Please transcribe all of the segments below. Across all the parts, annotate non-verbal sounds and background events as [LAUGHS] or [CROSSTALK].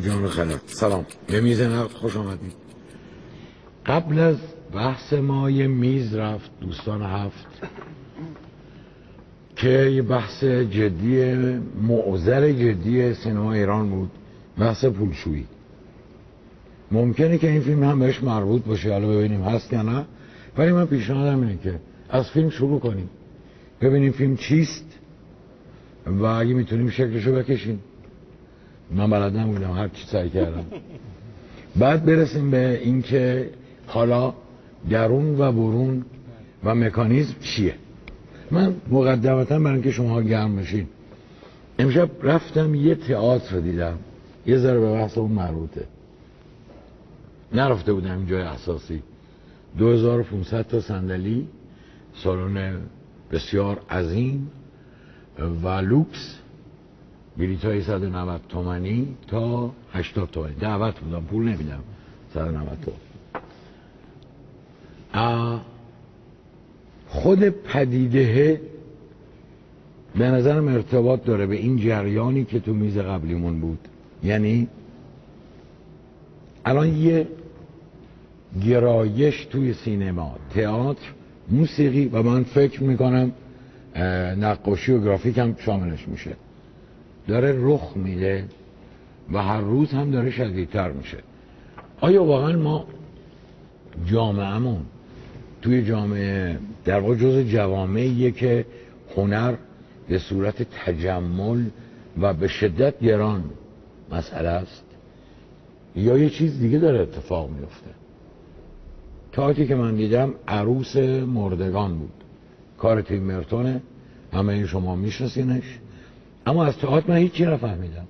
جان خلق سلام. به میز نقد خوش آمدید. قبل از بحث ما یه میز رفت دوستان هفت که یه بحث جدی معذر جدی سینما ایران بود. بحث پولشویی. ممکنه که این فیلم هم بهش مربوط باشه حالا ببینیم هست یا نه. ولی من پیشنهادم اینه که از فیلم شروع کنیم. ببینیم فیلم چیست و اگه می‌تونیم شکلشو بکشیم. من بلد نبودم هر چی سعی کردم. بعد برسیم به اینکه حالا درون و برون و مکانیزم چیه؟ من مقدمتا برای اینکه شما گرم بشین. امشب رفتم یه تئاتر دیدم. یه ذره به بحث اون مربوطه. نرفته بودم جای اساسی. 2500 تا صندلی سالن بسیار عظیم و لوکس. بلیط های 190 تومنی تا 80 تومنی دعوت بودم پول نمیدم. 190 تومنی خود پدیده به نظرم ارتباط داره به این جریانی که تو میز قبلیمون بود. یعنی الان یه گرایش توی سینما تئاتر موسیقی و من فکر می‌کنم نقاشی و گرافیک هم شاملش میشه. داره رخ میده و هر روز هم داره شدیدتر میشه. آیا واقعا ما جامعهمون توی جامعه در واقع جز جوامعیه که هنر به صورت تجمل و به شدت گران مسئله است؟ یا یه چیز دیگه داره اتفاق میفته تاعتی که من دیدم عروس مردگان بود. کار تیم مرتونه همه شما میشناسینش. اما از تئاتر من هیچی نفهمیدم.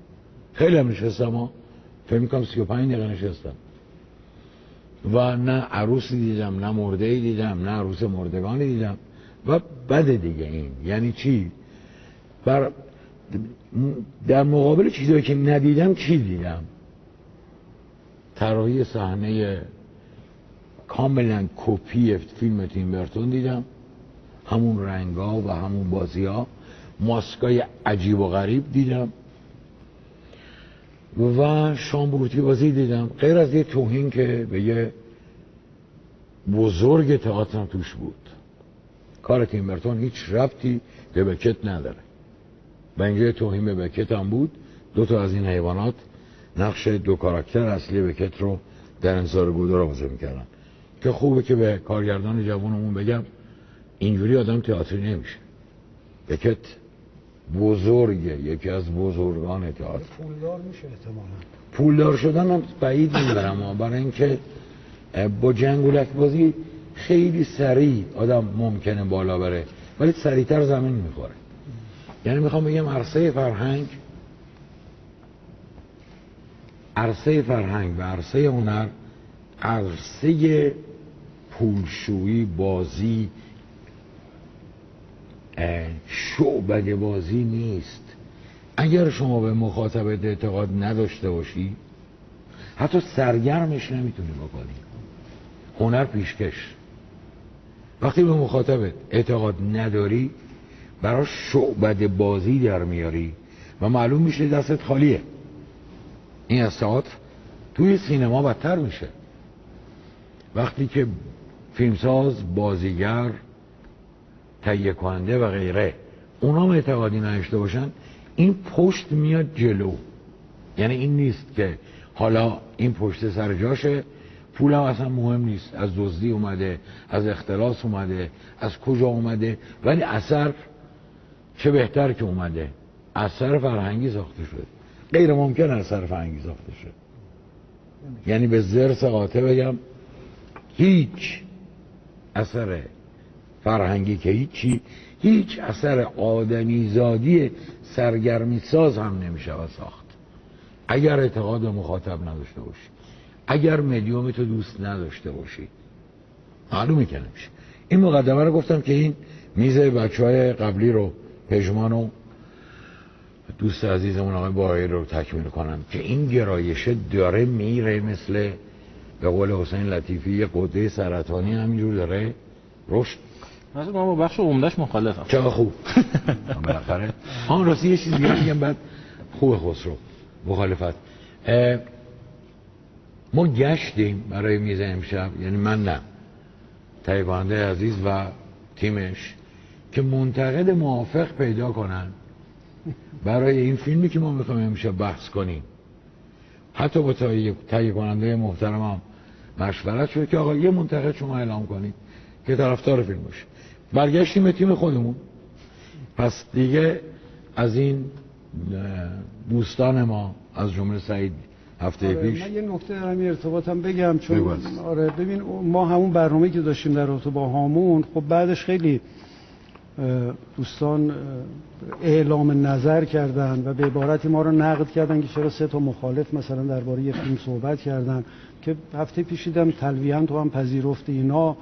خیلی هم نشستم ها. فکر می‌کنم 35 دقیقه نشستم. و نه عروسی دیدم نه مرده دیدم نه عروس مردگانی دیدم. و بد دیگه این. یعنی چی؟ بر در مقابل چیزایی که ندیدم چی دیدم؟ طراحی صحنه کاملا کپی فیلم تیم برتون دیدم. همون رنگا و همون بازی ها ماسکای عجیب و غریب دیدم و شامبروتی بازی دیدم. غیر از یه توهین که به یه بزرگ تئاتر توش بود. کار تیمبرتون هیچ ربطی به بکت نداره. و اینجا توهین به بکت هم بود. دو تا از این حیوانات نقش دو کاراکتر اصلی بکت رو در انصار گوده رو بازی می‌کردن. که خوبه که به کارگردان جوانمون بگم اینجوری آدم تئاتری نمیشه. بکت بزرگه یکی از بزرگان تئاتر پولدار میشه احتمالا. پولدار شدن هم بعید می‌برم برای اینکه با جنگولک بازی خیلی سریع آدم ممکنه بالا بره ولی سریعتر زمین می‌خوره. یعنی می‌خوام بگم عرصه فرهنگ عرصه فرهنگ و عرصه هنر عرصه پولشویی بازی شعبد بازی نیست. اگر شما به مخاطبت اعتقاد نداشته باشی حتی سرگرمش نمی‌تونی بکنی. هنر پیشکش. وقتی به مخاطبت اعتقاد نداری براش شعبد بازی در میاری و معلوم میشه دستت خالیه. این از توی سینما بدتر میشه. وقتی که فیلمساز بازیگر تهیه کننده و غیره. اونا اعتقادی نداشته باشن. این پشت میاد جلو. یعنی این نیست که حالا این پشت سر جاشه. پول هم اصلا مهم نیست. از دزدی اومده از اختلاس اومده از کجا اومده. ولی اثر چه بهتر که اومده. اثر فرهنگی ساخته شده. غیر ممکن اثر فرهنگی ساخته شده. یعنی به زرس قاطع بگم هیچ اثر فرهنگی که هیچی هیچ اثر آدمیزادی سرگرمی ساز هم نمیشه ساخت. اگر اعتقاد مخاطب نداشته باشی اگر مدیوم تو دوست نداشته باشی. معلومه که نمیشه. این مقدمه رو گفتم که این میز بچه های قبلی رو پژمان و دوست عزیزمون آقای باهایی رو تکمیل کنم که این گرایشه داره میره مثل به قول حسین لطیفی یه قده سرطانی همینجور داره. رشد. مثلا ما با بخش عمدهش مخالفم. چه خوب. [LAUGHS] بالاخره. آن راستی یه چیزی میگم بعد خوب خسرو. مخالفت. ما گشتیم برای میز امشب یعنی من نه. تهیه عزیز و تیمش که منتقد موافق پیدا کنن. برای این فیلمی که ما می‌خوایم امشب بحث کنیم. حتی با تهیه کننده محترمم مشورت شد که آقا یه منتقد شما اعلام کنید که طرفدار فیلم باشه برگشتیم به تیم خودمون. پس دیگه از این دوستان ما از جمله سعید هفته آره، پیش. من یه نکته دارم یه ارتباطم بگم چون. آره ببین ما همون برنامه که داشتیم در رابطه با هامون خب بعدش خیلی دوستان اعلام نظر کردن و به عبارتی ما رو نقد کردن که چرا سه تا مخالف مثلا درباره یه فیلم صحبت کردن که هفته پیش دیدم تلویحا تو هم پذیرفت اینا.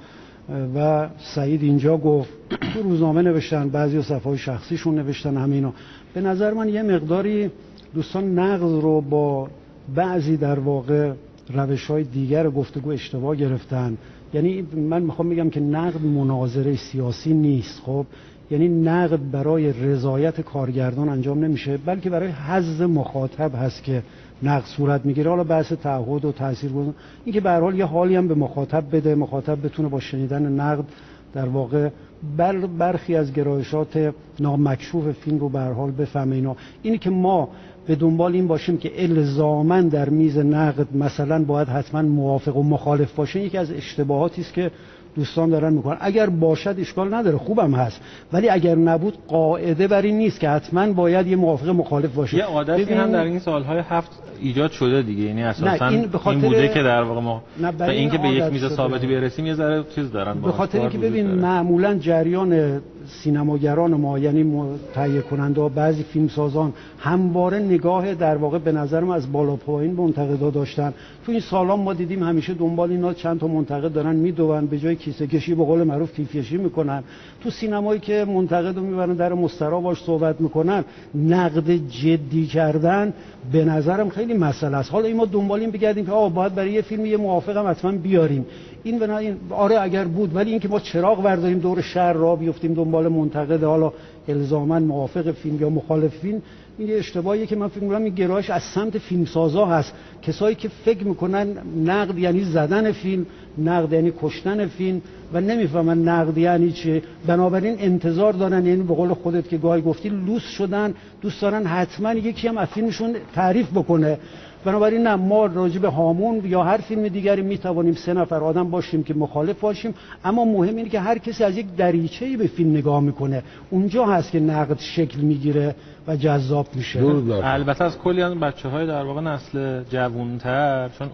و سعید اینجا گفت تو روزنامه نوشتن بعضی صفحه شخصیشون نوشتن همه اینا. به نظر من یه مقداری دوستان نقض رو با بعضی در واقع روش های دیگر گفتگو اشتباه گرفتن. یعنی من می‌خوام بگم که نقد مناظره سیاسی نیست خب؟ یعنی نقد برای رضایت کارگردان انجام نمیشه بلکه برای حظ مخاطب هست که نقد صورت می‌گیره. حالا بحث تعهد و تاثیر گذار این که به حال یه حالی هم به مخاطب بده مخاطب بتونه با شنیدن نقد در واقع بر برخی از گرایشات نامکشوف فیلم رو به حال بفهمه اینا. اینی که ما به دنبال این باشیم که الزاما در میز نقد مثلا باید حتما موافق و مخالف باشه یکی از اشتباهاتی است که دوستان دارن می‌کنن. اگر باشد اشکال نداره خوبم هست. ولی اگر نبود قاعده بر این نیست که حتما باید یه موافق مخالف باشه. یه عادتی ببین- هم در این سالهای هفت ایجاد شده دیگه. یعنی اساسا این این, به خاطر- بوده که در واقع ما این اینکه به یک میز. ثابتی برسیم یه ذره چیز دارن به خاطر اینکه ببین. معمولا جریان سینماگران ما یعنی تهیه کننده ها بعضی فیلمسازان همواره نگاه در واقع به نظر من از بالا پایین منتقدا داشتن. تو این سالان ما دیدیم همیشه دنبال اینا چند تا منتقد دارن میدون به جای کیسه کشی به قول معروف کشی می‌کنن. تو سینمایی که منتقد رو می‌برن در مسترا باش صحبت می‌کنن نقد جدی کردن به نظرم خیلی مسئله است. حالا این ما دنبال این بگردیم که آقا باید برای یه فیلم یه موافقم حتما بیاریم. این بنا این آره اگر بود ولی اینکه ما چراغ برداریم دور شهر را بیفتیم دنبال منتقد حالا الزاما موافق فیلم یا مخالف فیلم این یه اشتباهیه که من فکر می‌کنم این گرایش از سمت فیلمسازا هست. کسایی که فکر می‌کنن نقد یعنی زدن فیلم نقد یعنی کشتن فیلم و نمی‌فهمن نقد یعنی چه بنابراین انتظار دارن یعنی به قول خودت که گاهی گفتی لوس شدن دوست دارن حتما یکی هم از فیلمشون تعریف بکنه. بنابراین نه ما راجع به هامون یا هر فیلم دیگری می‌توانیم سه نفر آدم باشیم که مخالف باشیم اما مهم اینه که هر کسی از یک دریچه‌ای به فیلم نگاه می‌کنه. اونجا هست که نقد شکل می‌گیره و جذاب میشه. البته از کلی از بچه های در واقع نسل جوانتر چون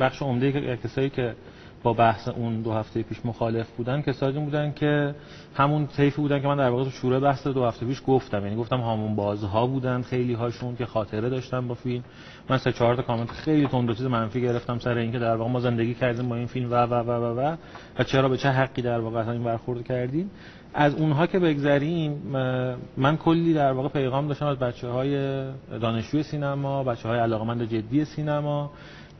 بخش عمده که- کسایی که با بحث اون دو هفته پیش مخالف بودن کسایی بودن که همون طیفی بودن که من در واقع تو شروع بحث دو هفته پیش گفتم. یعنی گفتم همون بازها بودن خیلی هاشون که خاطره داشتن با فیلم. من سه چهار تا کامنت خیلی تند چیز منفی گرفتم سر اینکه در واقع ما زندگی کردیم با این فیلم و و و و و. و چرا به چه حقی در واقع این برخورد کردیم؟ از اونها که بگذریم من کلی در واقع پیغام داشتم از بچه های دانشجوی سینما بچه های علاقمند جدی سینما.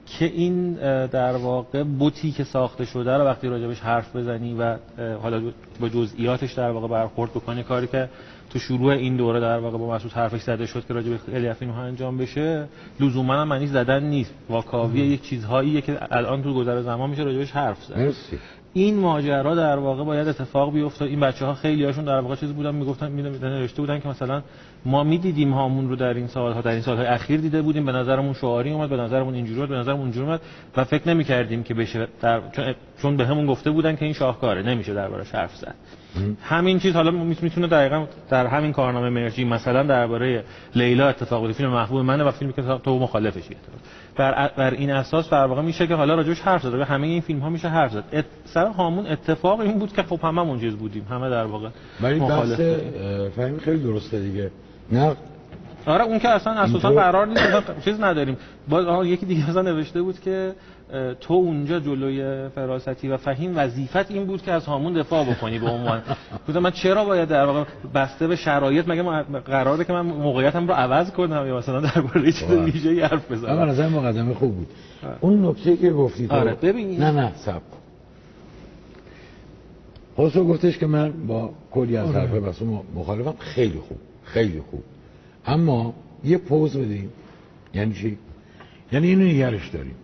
که این در واقع بوتی که ساخته شده رو وقتی راجبش حرف بزنی و حالا با جزئیاتش در واقع برخورد بکنی کاری که تو شروع این دوره در واقع با مسعود حرفش زده شد که راجب خیلی از فیلم‌ها انجام بشه لزوما هم معنی زدن نیست. واکاوی یک چیزهایی که الان تو گذر زمان میشه راجبش حرف زد. مرسی. این ماجرا در واقع باید اتفاق بیفته این بچه ها خیلی هاشون در واقع چیز بودن می‌گفتن نوشته بودن که مثلا ما می‌دیدیم هامون رو در این سالها در این سالهای اخیر دیده بودیم. به نظرمون شعاری اومد به نظرمون اینجوری اومد به نظرمون اونجوری اومد و فکر نمی‌کردیم که بشه در چون چون به همون گفته بودن که این شاهکاره نمیشه دربارش حرف زد. همین چیز حالا می‌تونه دقیقا در همین کارنامه مرجی مثلا درباره لیلا اتفاق بیفته. فیلم محبوب منه و فیلمی که تو مخالفشی بر, بر این اساس در واقع میشه که حالا راجعش حرف زد. همه این فیلم ها میشه حرف زد. ات... سر هامون اتفاق این بود که خب هممون چیز بودیم. همه در واقع ولی بحث فهمی خیلی درسته دیگه. نه؟ آره اون که اصلا اساسا قرار نیست چیز نداریم. باز یکی دیگه اصلا نوشته بود که تو اونجا جلوی فراستی و فهیم وظیفت این بود که از هامون دفاع بکنی به عنوان. گفتم من چرا باید در واقع بسته به شرایط؟ مگه ما- قراره که من موقعیتم رو عوض کنم یا مثلا درباره چیز آره. ویژه‌ای حرف من بزنم نظر مقدمه خوب بود. اون نکته که گفتی تو آره، ببین. نه نه سب خسرو گفتش که من با کلی از حرف بس مخالفم. خیلی خوب خیلی خوب. اما یه پوز بدیم. یعنی چی؟ یعنی اینو نگرش داریم.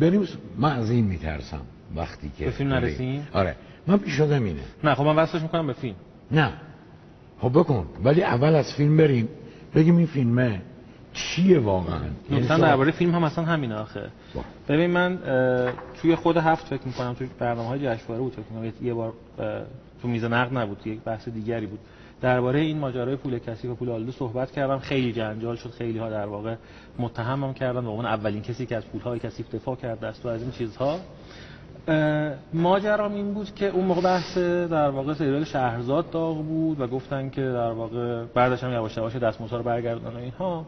بریم من از این میترسم وقتی که به فیلم نرسیم؟ آره. من پیش آدم اینه. نه خب من وصلش می‌کنم به فیلم. نه. خب بکن. ولی اول از فیلم بریم. بگیم این فیلمه چیه واقعا؟ یعنی نکته درباره فیلم هم اصلا همینه آخه. با. ببین من توی خود هفت فکر می‌کنم توی برنامه های جشنواره بود فکر می‌کنم. یه- بار تو میز نقد نبود یک بحث دیگری بود. درباره این ماجرای پول کثیف و پول آلوده صحبت کردم. خیلی جنجال شد. خیلی ها در واقع متهمم کردن به عنوان اولین کسی که از پول های کثیف دفاع کرده است و از این چیزها. ماجرام این بود که اون موقع بحث در واقع سریال شهرزاد داغ بود و گفتن که در واقع بعدش هم یواش یواش دستمزد رو برگردن و اینها.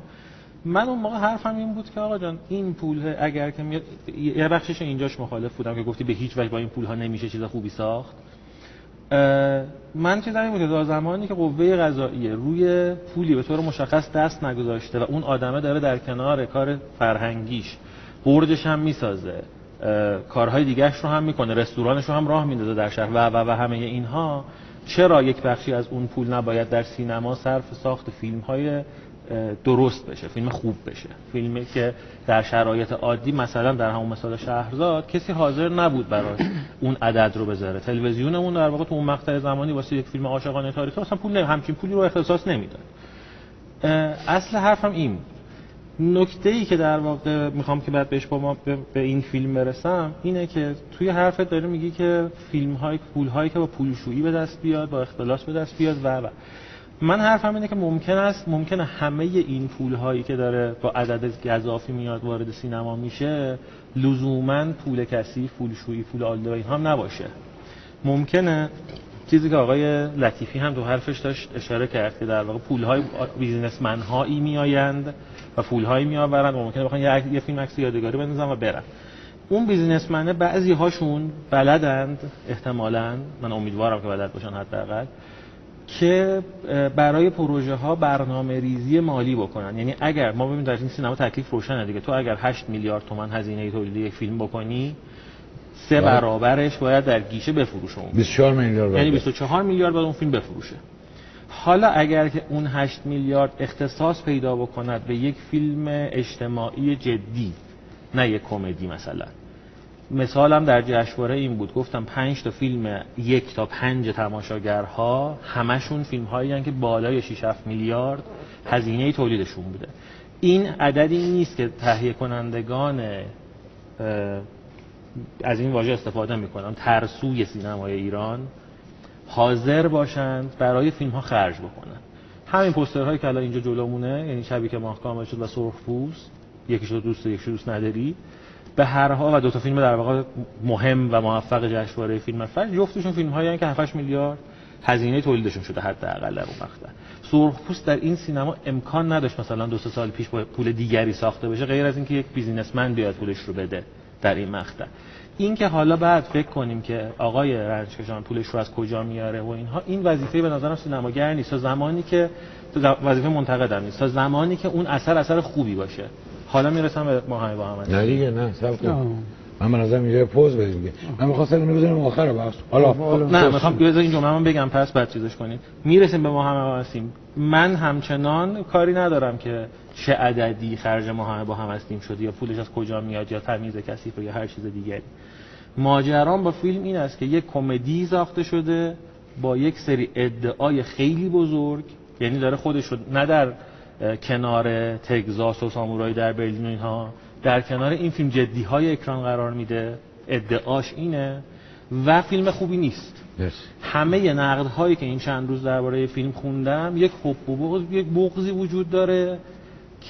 من اون موقع حرفم این بود که آقا جان این پول اگر که میاد یه بخشش اینجاش مخالف بودم که گفتی به هیچ وجه با این پول ها نمیشه چیز خوبی ساخت. من چیزم این بود که تا زمانی که قوه قضاییه روی پولی به طور مشخص دست نگذاشته و اون آدمه داره در کنار کار فرهنگیش برجش هم می‌سازه کارهای دیگهش رو هم می‌کنه رستورانش رو هم راه میندازه در شهر و و و همه اینها چرا یک بخشی از اون پول نباید در سینما صرف ساخت فیلم های درست بشه فیلم خوب بشه. فیلمی که در شرایط عادی مثلا در همون مثال شهرزاد کسی حاضر نبود براش [COUGHS] اون عدد رو بذاره. تلویزیونمون در واقع تو اون مقطع زمانی واسه یک فیلم عاشقانه تاریخی اصلا پول نمی همچین پولی رو اختصاص نمی‌داد. اصل حرفم این بود. نکته ای که در واقع می‌خوام که بعد بهش با ما به به این فیلم برسم اینه که توی حرفت داری میگی که فیلم های پول هایی که با پولشویی به دست بیاد با اختلاس به دست بیاد و و. من حرفم اینه که ممکن است ممکنه همه این پول هایی که داره با عدد گذافی میاد وارد سینما میشه لزوما پول پولشویی پول آلوده و اینها هم نباشه. ممکنه چیزی که آقای لطیفی هم تو حرفش داشت اشاره کرد که در واقع پول های بیزینسمن هایی میآیند و پول هایی میآورند و ممکنه بخوان یه, یه فیلم عکس یادگاری بندازن و برن. اون بیزینسمنه بعضی هاشون بلدند احتمالاً من امیدوارم که بلد باشن حداقل که برای پروژه ها برنامه ریزی مالی بکنن. یعنی اگر ما ببینیم در این سینما تکلیف روشنه دیگه. تو اگر 8 میلیارد تومن هزینه تولید یک فیلم بکنی سه بله. برابرش باید در گیشه بفروشه اون 24 میلیارد یعنی بده. 24 میلیارد باید اون فیلم بفروشه. حالا اگر که اون 8 میلیارد اختصاص پیدا بکند به یک فیلم اجتماعی جدی نه یک کمدی مثلا. مثالم در جشنواره این بود. گفتم 5 تا فیلم یک تا پنج تماشاگرها همشون فیلم هایی که بالای 6 7 میلیارد هزینه تولیدشون بوده. این عددی نیست که تهیه کنندگان از این واژه استفاده می‌کنم ترسوی سینمای ایران حاضر باشند برای فیلم ها خرج بکنن. همین پوسترهایی که الان اینجا جلومونه یعنی شبی که ماه کامل شد و سرخ پوست یکیشو دوست یکیشو دوست نداری. به هر حال و دو تا فیلم در واقع مهم و موفق جشنواره فیلم فجر جفتشون فیلم هایی که 7 میلیارد هزینه تولیدشون شده حداقل در اون مقطع سرخپوست در این سینما امکان نداشت مثلا دو سه سال پیش با پول دیگری ساخته بشه غیر از اینکه یک بیزینسمن بیاد پولش رو بده در این مقطع این که حالا بعد فکر کنیم که آقای رنجکشان پولش رو از کجا میاره و اینها این وظیفه به نظرم سینماگر نیست. تا زمانی که وظیفه منتقدم نیست. تا زمانی که اون اثر اثر خوبی باشه. حالا می‌رسم به ماهی با هم نه دیگه نه سب کن. من به نظرم اینجا پوز بدیم دیگه. من می‌خواستم اینو بزنیم آخر بحث حالا. حالا. نه می‌خوام بذار این جمله من بگم پس بعد چیزش کنید می‌رسیم به ما همه هستیم. من همچنان کاری ندارم که چه عددی خرج ما همه با هم هستیم شده یا پولش از کجا میاد یا تمیز کثیف یا هر چیز دیگری. ماجرام با فیلم این است که یک کمدی ساخته شده با یک سری ادعای خیلی بزرگ یعنی داره خودش رو نه در کنار تگزاس و سامورایی در برلین و اینها. در کنار این فیلم جدی های اکران قرار میده. ادعاش اینه. و فیلم خوبی نیست. مرسی. همه نقد هایی که این چند روز درباره فیلم خوندم یک حب و بغض یک بغضی وجود داره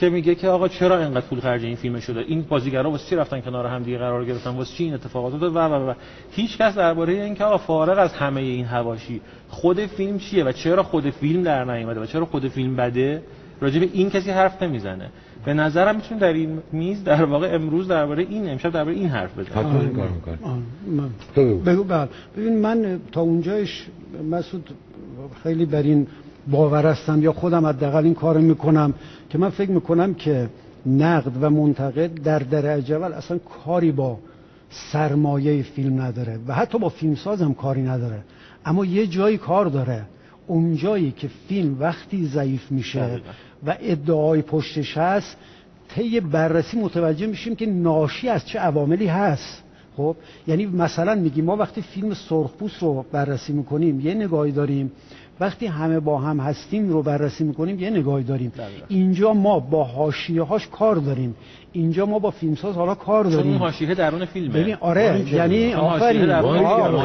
که میگه که آقا چرا اینقدر پول خرج این فیلم شده؟ این بازیگرا واسه چی رفتن کنار هم دیگه قرار گرفتن؟ واسه چی این اتفاقات افتاد؟ و و و. هیچ کس درباره اینکه آقا فارغ از همه این حواشی خود فیلم چیه و چرا خود فیلم در نیومده و چرا خود فیلم بده؟ راجع به این کسی حرف نمی‌زنه. به نظرم می‌تونیم در این میز در واقع امروز درباره این امشب درباره این حرف بزنیم حتما این کار می‌کنه بگو. بله. ببین من تا اونجایش مسعود خیلی بر این باور هستم یا خودم حداقل این کارو می‌کنم که من فکر می‌کنم که نقد و منتقد در درجه اول اصلا کاری با سرمایه فیلم نداره و حتی با فیلمساز هم کاری نداره. اما یه جایی کار داره. اون جایی که فیلم وقتی ضعیف میشه دقیقاً. و ادعای پشتش هست طی بررسی متوجه میشیم که ناشی از چه عواملی هست. خب یعنی مثلا میگیم ما وقتی فیلم سرخپوست رو بررسی می‌کنیم یه نگاهی داریم وقتی همه با هم هستیم رو بررسی می‌کنیم یه نگاهی داریم. اینجا ما با حاشیه هاش کار داریم. اینجا ما با فیلمساز حالا کار چون داریم. حاشیه درون فیلمه. ببین آره یعنی چون آفرین.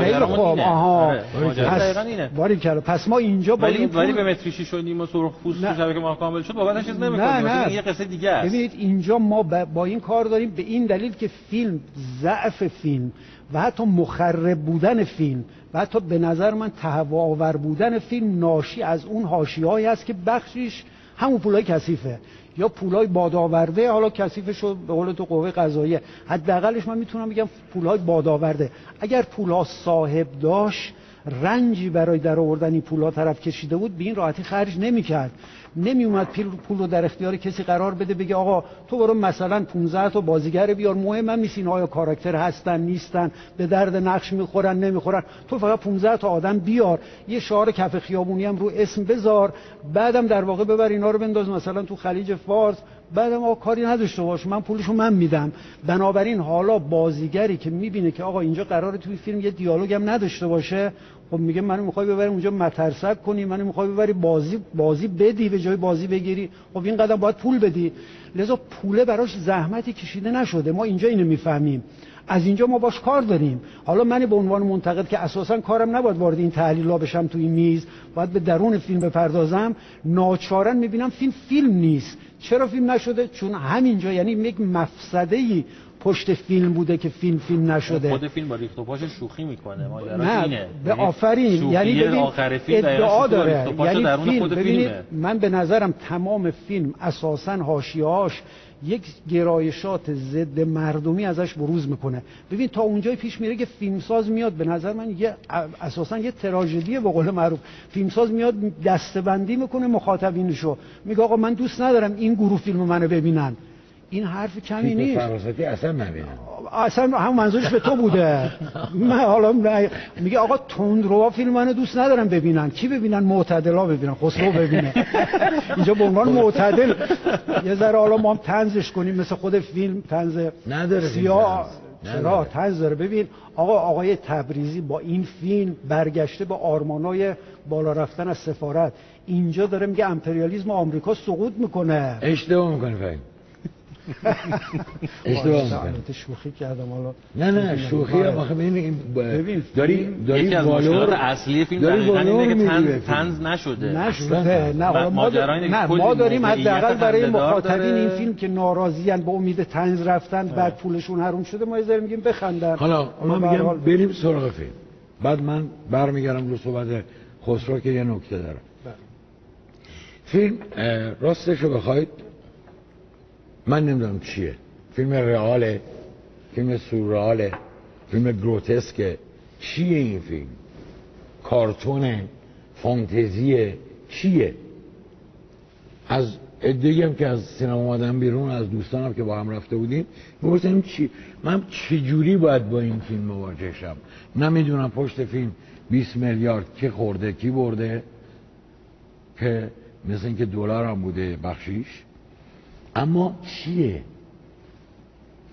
خیلی خوب. آها. آره، پس اینه. باریکلا. پس ما اینجا با ولی این ولی به متری شیش و سرخ پوست شبکه ماه کامل شد بابتش چیز نمی‌کنیم. یه قصه دیگه است. ببینید اینجا ما با این کار داریم به این دلیل که فیلم ضعف فیلم. و حتی مخرب بودن فیلم و حتی به نظر من تهوع آور بودن فیلم ناشی از اون حاشیه‌ای است که بخشیش همون پولای کثیفه. یا پولای بادآورده حالا کثیفش رو به قول تو قوه قضاییه. حداقلش من می‌تونم بگم پولای بادآورده. اگر پولها صاحب داشت رنجی برای در آوردن این پولها طرف کشیده بود به این راحتی خرج نمی‌کرد. نمی اومد پول رو در اختیار کسی قرار بده بگه آقا تو برو مثلا 15 تا بازیگر بیار. مهم هم نیست آیا کاراکتر هستن نیستن به درد نقش می‌خورن نمی‌خورن. تو فقط 15 تا آدم بیار. یه شعار کف خیابونی هم رو اسم بذار. بعدم در واقع ببر اینا رو بنداز مثلا تو خلیج فارس. بعدم آقا کاری نداشته باش من پولشو من میدم. بنابراین حالا بازیگری که می‌بینه که آقا اینجا قراره توی فیلم یه دیالوگ هم نداشته باشه خب میگه منو می‌خوای ببری اونجا مترسک کنی منو می‌خوای ببری بازی بازی بدی به جای بازی بگیری. خب این قدم باید پول بدی. لذا پوله براش زحمتی کشیده نشده. ما اینجا اینو می‌فهمیم. از اینجا ما باش کار داریم. حالا من به عنوان منتقد که اساسا کارم نباید وارد این تحلیلا بشم توی میز. باید به درون فیلم بپردازم. ناچارن می‌بینم فیلم فیلم نیست. چرا فیلم نشده؟ چون همینجا یعنی یک مفسده ای پشت فیلم بوده که فیلم فیلم نشده. خود فیلم با ریخت و پاش شوخی می‌کنه. نه اینه. به یعنی آفرین. یعنی ببین آخر فیلم ادعا داره. یعنی درون فیلم. خود فیلمه. من به نظرم تمام فیلم اساسا حاشیه‌هاش یک گرایشات ضد مردمی ازش بروز می‌کنه. ببین تا اونجای پیش میره که فیلمساز میاد به نظر من یه اساسا یه تراژدی به قول معروف. فیلمساز میاد دستبندی می‌کنه مخاطبینشو. میگه آقا من دوست ندارم این گروه فیلم منو ببینن. این حرف کمی نیست. فراستی اصلا نبینم. اصلا هم منظورش به تو بوده. من حالا نه- میگه آقا تندروا فیلم منو دوست ندارم ببینن. کی ببینن؟ معتدلا ببینن. خسرو ببینه. [LAUGHS] اینجا به عنوان معتدل. یه ذره حالا ما هم تنزش کنیم. مثل خود فیلم تنز نداره سیاه. چرا. تنز داره. ببین آقا آقای تبریزی با این فیلم برگشته به آرمانای بالا رفتن از سفارت. اینجا داره میگه امپریالیسم آمریکا سقوط می‌کنه. اشتباه می‌کنه فهم [LAUGHS] اشتباه شوخی کردم حالا نه نه شوخی هم آخه ببین داری فیلم داری والور اصلی فیلم داری والور که می‌دی تنز, نشده. نشده. نه حالا ما, نه ما داریم حداقل برای مخاطبین. این فیلم که ناراضیان به امید تنز رفتن بعد پولشون حروم شده ما یه ذره میگیم بخندن. حالا ما میگم بریم سراغ فیلم. بعد من برمیگردم رو صحبت خسرو که یه نکته دارم بله. فیلم راستش رو بخواید من نمی‌دونم چیه. فیلم رئاله فیلم سورئاله فیلم گروتسکه. چیه این فیلم؟ کارتونه فانتزیه. چیه؟ از ادهی هم که از سینما اومدن بیرون از دوستانم که با هم رفته بودیم می‌گفتم چی؟ من چجوری باید با این فیلم مواجه شم؟ نمی‌دونم پشت فیلم 20 میلیارد کی خورده کی برده که مثل اینکه دلار هم بوده بخشیش. اما چیه؟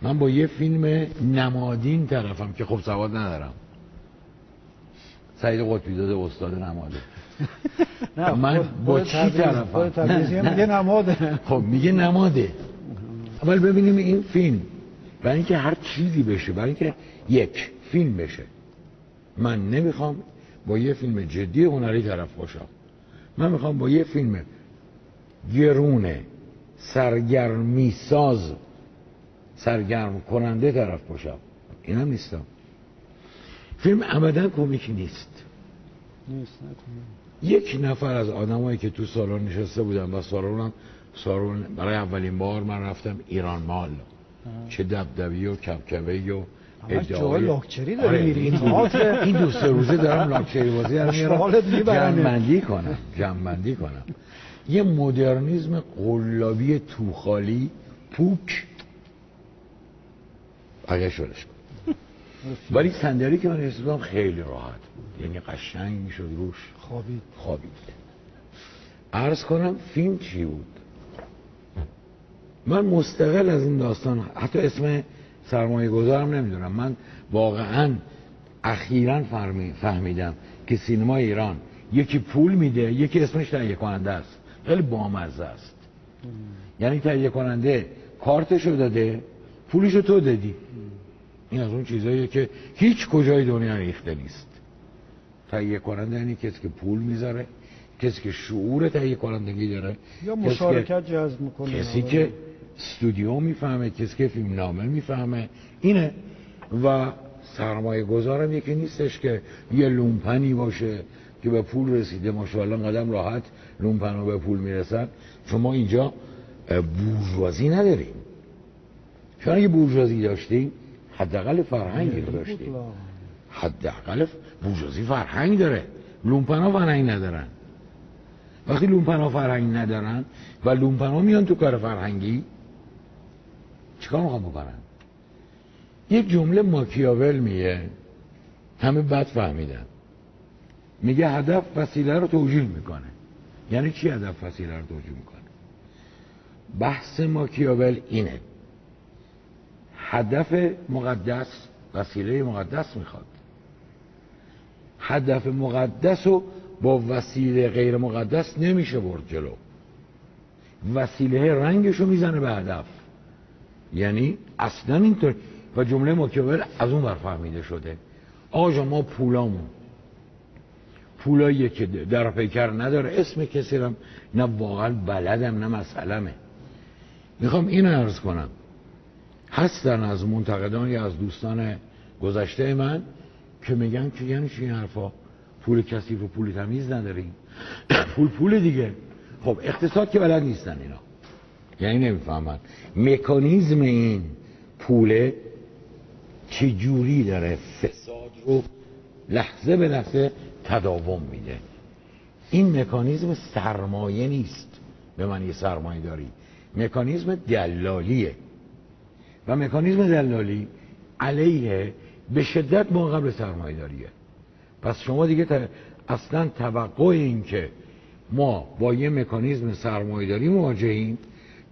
من با یه فیلم نمادین طرفم که خب سواد ندارم. سعید قطبی داده استاد نماده. [LAUGHS] من با چی طرفم؟ میگه. نماده. خب میگه نماده. اول ببینیم این فیلم. برای اینکه هر چیزی بشه برای اینکه یک فیلم بشه. من نمی‌خوام با یه فیلم جدی هنری طرف باشم. من می‌خوام با یه فیلم گرونه سرگرمی ساز سرگرم کننده طرف باشم اینم نیستم فیلم ابدا کمک نیست نیست. یک نفر از آدمایی که تو سالن نشسته بودن و سالن سالن برای اولین بار من رفتم ایران مال چه دبدبی و کبکبه و ادعای لاکچری داری آره، میری. این دو. این سه روزه دارم لاکچری بازی در میارم. جمع‌بندی کنم جمع‌بندی کنم یه مدرنیسم قلابی توخالی پوک. اگه شدش کن. ولی صندلی که من نشستم خیلی راحت. بود یعنی قشنگ می‌شد روش. خوابید. خوابید. عرض کنم فیلم چی بود؟ من مستقل از این داستان حتی اسم سرمایه گذارم نمی‌دونم. من واقعا اخیرا فهمیدم که سینما ایران یکی پول میده یکی اسمش تهیه کننده است. خیلی بامزه است. یعنی تهیه کننده کارتشو داده پولشو تو دادی. این از اون چیزاییه که هیچ کجای دنیا ریخته نیست. تهیه کننده یعنی کسی که پول می‌ذاره کسی که شعور تهیه کنندگی داره یا مشارکت جذب می‌کنه. کسی که استودیو می‌فهمه کسی که فیلم نامه می‌فهمه. اینه. و سرمایه گذارم یکی نیستش که یه لومپنی باشه که به پول رسیده ماشاءالله چقدم راحت لومپن به پول می‌رسن شما اینجا بورژوازی نداریم چون اگه بورژوازی داشتیم حداقل فرهنگی رو داشتیم حداقل بورژوازی فرهنگ داره. لومپنا فرهنگ ندارن. وقتی لومپنا فرهنگ ندارن و لومپنا میان تو کار فرهنگی چیکار می‌خوان بکنن؟ یک جمله ماکیاول میگه همه بد فهمیدن. میگه هدف وسیله رو توجیه می‌کنه. یعنی چی هدف وسیله رو توجیه می‌کنه؟ بحث ماکیاول اینه. هدف مقدس وسیله مقدس می‌خواد. هدف مقدس رو با وسیله غیر مقدس نمیشه برد جلو. وسیله رنگش رو می‌زنه به هدف. یعنی اصلا اینطور. و جمله ماکیاول از اون برفهمیده شده. آقا ما پولامون. پولایی که در پیکر نداره اسم کسی رم نه واقعا بلدم نه مسئلمه. می‌خوام این عرض کنم. هستن از منتقدان یا از دوستان گذشته من که میگن که یعنی چی حرفا؟ پول کسی و پول تمیز نداریم. [COUGHS] پول پول دیگه. خب اقتصاد که بلد نیستن اینا. یعنی نمی‌فهمن. مکانیزم این پوله چه جوری داره؟ فساد رو لحظه به لحظه تداوم میده. این مکانیزم سرمایه نیست. به معنی سرمایه داری. مکانیزم دلالیه. و مکانیزم دلالی علیه به شدت ما قبل سرمایه داریه. پس شما دیگه اصلا توقع این که ما با یه مکانیزم سرمایه داری مواجهیم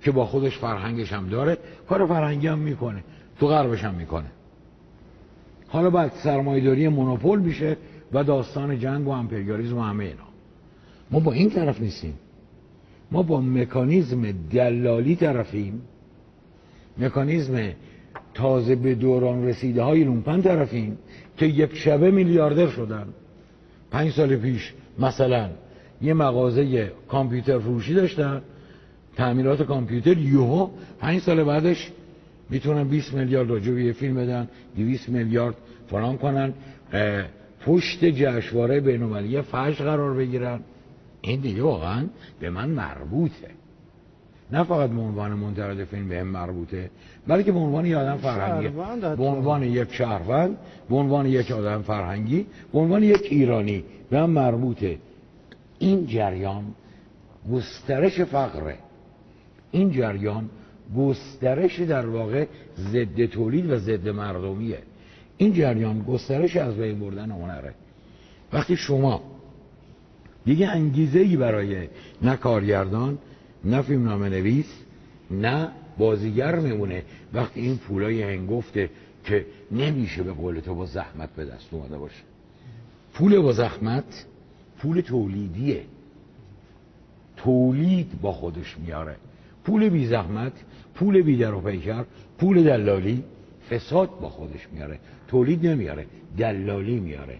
که با خودش فرهنگش هم داره کار فرهنگی هم می‌کنه. تو غربش هم می‌کنه. حالا بعد سرمایه‌داری مونوپول میشه. و داستان جنگ و امپریالیسم و همه اینا. ما با این طرف نیستیم. ما با مکانیزم دلالی طرفیم. مکانیزم تازه به دوران رسیده های لومپن طرفیم که یک شبه میلیاردر شدن. پنج سال پیش مثلا یه مغازه کامپیوتر فروشی داشتن. تعمیرات کامپیوتر یوهو پنج سال بعدش می‌تونن 20 میلیارد راجع فیلم بدن 200 میلیارد فلان کنن. پشت جشنواره بین‌المللی فجر قرار بگیرن. این دیگه واقعا به من مربوطه. نه فقط به عنوان منتقد فیلم به هم مربوطه بلکه به عنوان یک آدم فرهنگی. به عنوان یک شهروند به عنوان یک آدم فرهنگی به عنوان یک ایرانی به هم مربوطه. این جریان گسترش فقره. این جریان گسترش در واقع ضد تولید و ضد مردمیه. این جریان گسترش از بین بردن هنره. وقتی شما دیگه انگیزه ای برای نه کارگردان نه فیلم نامه نویس نه بازیگر میمونه وقتی این پولای هنگفته که نمیشه به قول تو با زحمت به دست اومده باشه. پول با زحمت پول تولیدیه. تولید با خودش میاره. پول بی زحمت پول بی در و پیکر پول دلالی. فساد با خودش میاره تولید نمیاره دلالی میاره.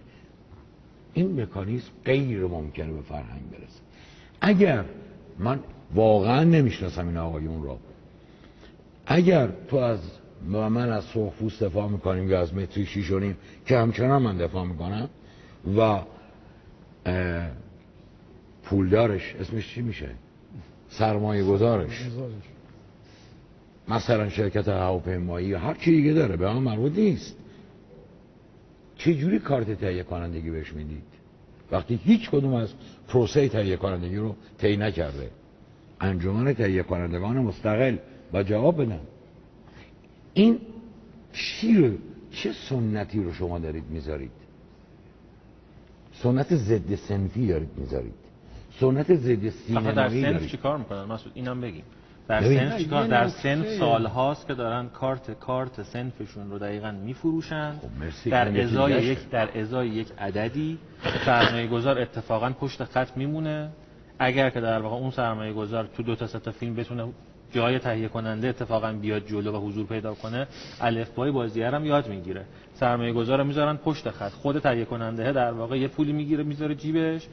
این مکانیزم غیر ممکنه به فرهنگ برسه. اگر من واقعا نمی‌شناسم این آقایون را اگر تو از من از سرخپوست دفاع می‌کنیم یا از متری شیشونیم که همچنان من دفاع می‌کنم و پولدارش اسمش چی میشه؟ سرمایه گذارش مثلا شرکت هواپیمایی یا هر چی دیگه داره به آن مربوط نیست. چه جوری کارت تهیه کنندگی بهش می‌دید؟ وقتی هیچ کدوم از پروسه تهیه کنندگی رو طی نکرده. انجمن تهیه کنندگان مستقل و جواب بدن. این چی رو چه سنتی رو شما دارید می‌ذارید؟ سنت ضد سنفی دارید می‌ذارید. سنت ضد سینمایی در سنف چی کار می‌کنن؟ مسعود اینم بگیم. در. سن چیکار در سن سال هاست که دارن کارت کارت سنفشون رو دقیقا میفروشن خب،. در ازای. یک در ازای یک عددی سرمایه گذار اتفاقا پشت خط میمونه اگر که در واقع اون سرمایه گذار تو دو تا سه تا فیلم بتونه جای تهیه کننده اتفاقا بیاد جلو و حضور پیدا کنه الفبای بازیگر هم یاد می‌گیره سرمایه گذار رو می‌ذارن پشت خط خود تهیه کننده در واقع یه پولی می‌گیره می‌ذاره جیبش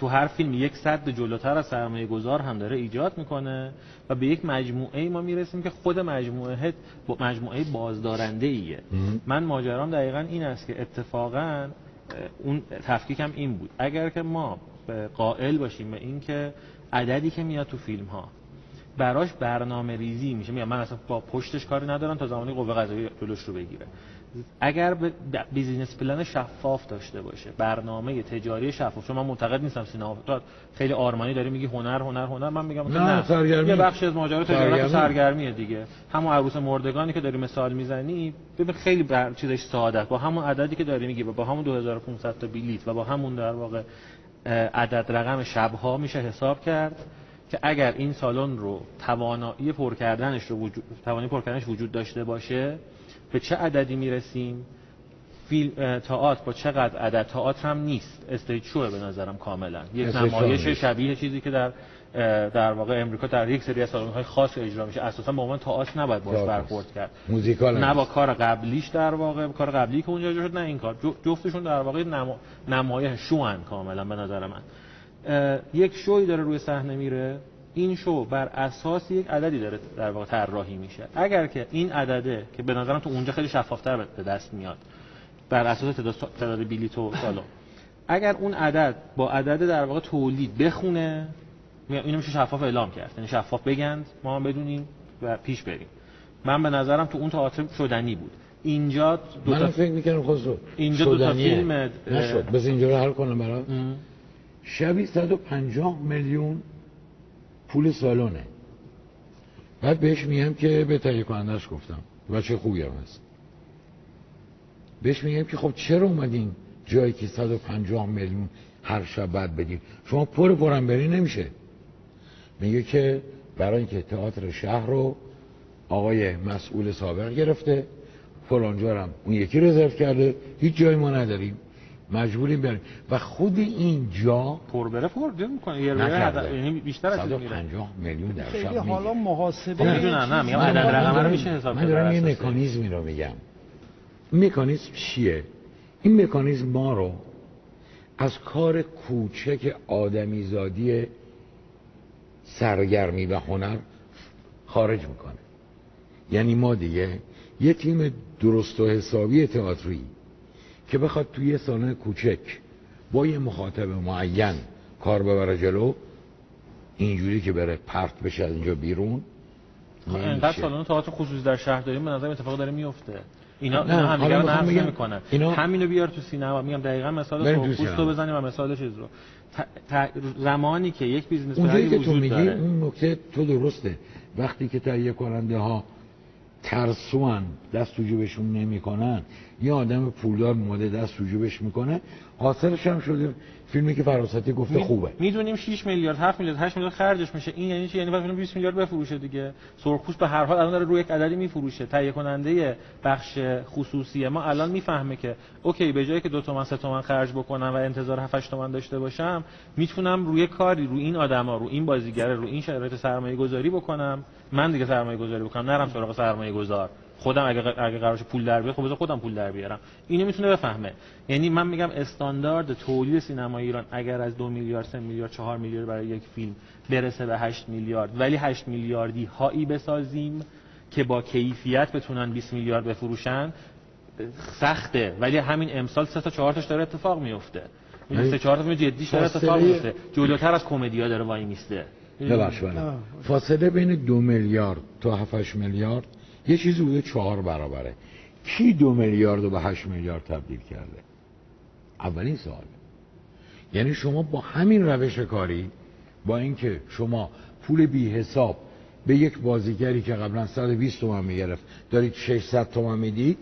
تو هر فیلم یک صد جلوتر از سرمایه گذار هم داره ایجاد می‌کنه و به یک مجموعه ای ما می‌رسیم که خود مجموعه با- مجموعه بازدارنده ایه من ماجرام دقیقا این است که اتفاقا اون تفکیکم این بود. اگر که ما قائل باشیم به اینکه عددی که میاد تو فیلم ها براش برنامه ریزی میشه میگم من اصلا با پشتش کاری ندارم تا زمانی قوه قضاییه جلوش رو بگیره. اگر business plan شفاف داشته باشه برنامه تجاری شفاف چون من معتقد نیستم سینما تو خیلی آرمانی داری میگی هنر هنر هنر من میگم نه، نه سرگرمی. یه بخشی از ماجرا تجارت سرگرمی. سرگرمیه دیگه همون عروس مردگانی که داری مثال می‌زنی ببین خیلی بر چیزش ساده. با همون عددی که داری میگی با همون 2500 تا بلیت و با همون در واقع عدد رقم شبها میشه حساب کرد که اگر این سالن رو توانایی پر کردنش رو وجود توانایی پر کردنش وجود داشته باشه به چه عددی می‌رسیم؟ فیلم تئاتر با چقدر عدد؟ تئاتر هم نیست. استیج شوه به نظرم کاملا. یک شو نمایش. شبیه چیزی که در در واقع امریکا در یک سری از سالن‌های خاص اجرا میشه. اساسا به عنوان تئاتر نباید باش برخورد. کرد. موزیکال نه با. کار قبلیش در واقع کار قبلی که اونجا اجرا شد نه این کار. جفتشون در واقع نما... نمایش شوان کاملا به نظر من. یک شوی داره روی صحنه میره. این شو بر اساس یک عددی داره در واقع طراحی میشه. اگر که این عدده که به نظرم تو اونجا خیلی شفافتر به دست میاد بر اساس تعداد بلیط و سالن اگر اون عدد با عدد در واقع تولید بخونه اینو میشه شفاف اعلام کرد. یعنی شفاف بگند ما هم بدونیم و پیش بریم. من به نظرم تو اون تئاتر شدنی بود. اینجا دو من تا فکر می‌کنم خسرو اینجا دو تا. فیلم، نشد. بس اینجا رو حل کنم برات ام. شبی 150 میلیون پول سالونه بعد بهش میگم که به تهیه کنندش گفتم. بچه خوبی هم هست. بهش میگم که خب چرا اومدین جایی که 150 میلیون هر شب بعد بدین؟ شما پر پرم بری نمیشه. میگه که برای اینکه تئاتر شهر رو آقای مسئول سابق گرفته فلانجا هم اون یکی رزرو کرده هیچ جایی ما نداریم. مجبوریم بریم. و خود این جا پر بره پر می‌کنه. یه یعنی بیشتر از این میره. 150 میلیون در خیلی شب حالا محاسبه خب می‌دونم، نه، میگم عدد رقم رو دارم- میشه حساب من کرد دارم بر یه مکانیزمی رو میگم. این مکانیزم چیه؟ این مکانیزم ما رو از کار کوچک آدمیزادی سرگرمی و هنر خارج می‌کنه. یعنی ما دیگه یه تیم درست و حسابی تئاتری که بخواد توی یه سالن کوچک با یه مخاطب معین کار ببره جلو اینجوری که بره پرت بشه از اینجا بیرون نمیشه. سالن تئاتر خصوصی در شهر داریم به نظر اتفاق داره میفته. اینا نه، اینا همدیگه رو نقض بگم، نمی‌کنن. اینا- همینو بیار تو سینما میگم دقیقا مثال سرخپوست رو. بزنیم و مثال چیز رو. ت- ت- زمانی که یک business اونجایی پلنی که تو وجود میگی داره. اون نکته تو درسته. وقتی که تهیه کننده ها ترسوان دست تو جیبشون نمی‌کنن یه آدم پولدار اومده دست تو جیبش می‌کنه. حاصلش هم شده فیلمی که فراستی گفته می- خوبه. می‌دونیم 6 میلیارد 7 میلیارد 8 میلیارد خرجش میشه. این یعنی چی؟ یعنی باید 20 میلیارد بفروشه دیگه. سرخپوست به هر حال الان داره روی یک عددی میفروشه. تهیه کننده بخش خصوصی ما الان می‌فهمه که اوکی به جایی که دو تومن سه تومن خرج بکنم و انتظار 7 8 تومن داشته باشم می‌تونم روی کاری رو این آدما رو این بازیگره رو این شرایط سرمایه گذاری بکنم. من دیگه سرمایه گذاری بکنم نرم سراغ سرمایه گذار خودم اگه اگه قرارش پول در بیاد خب بذار خودم پول در بیارم. اینو می‌تونه بفهمه. یعنی من میگم استاندارد تولید سینما ایران اگر از دو میلیارد سه میلیارد چهار میلیارد برای یک فیلم برسه به 8 میلیارد ولی 8 میلیاردی هایی بسازیم که با کیفیت بتونن 20 میلیارد بفروشن سخته. ولی همین امسال سه تا چهار تاش داره اتفاق میفته سه چهار تا فیلم جدیش داره اتفاق فاصله- میفته جلوتر از کمدیا داره وای میسته. ببخش بله. آه. فاصله بین دو میلیارد تا 7 میلیارد یه چیزی بوده چهار برابره. کی دو میلیارد رو به 8 میلیارد تبدیل کرده؟ اولین سوال. یعنی شما با همین روش کاری با اینکه شما پول بی حساب به یک بازیگری که قبلا 120 تومن می‌گرفت دارید 600 تومن می‌دید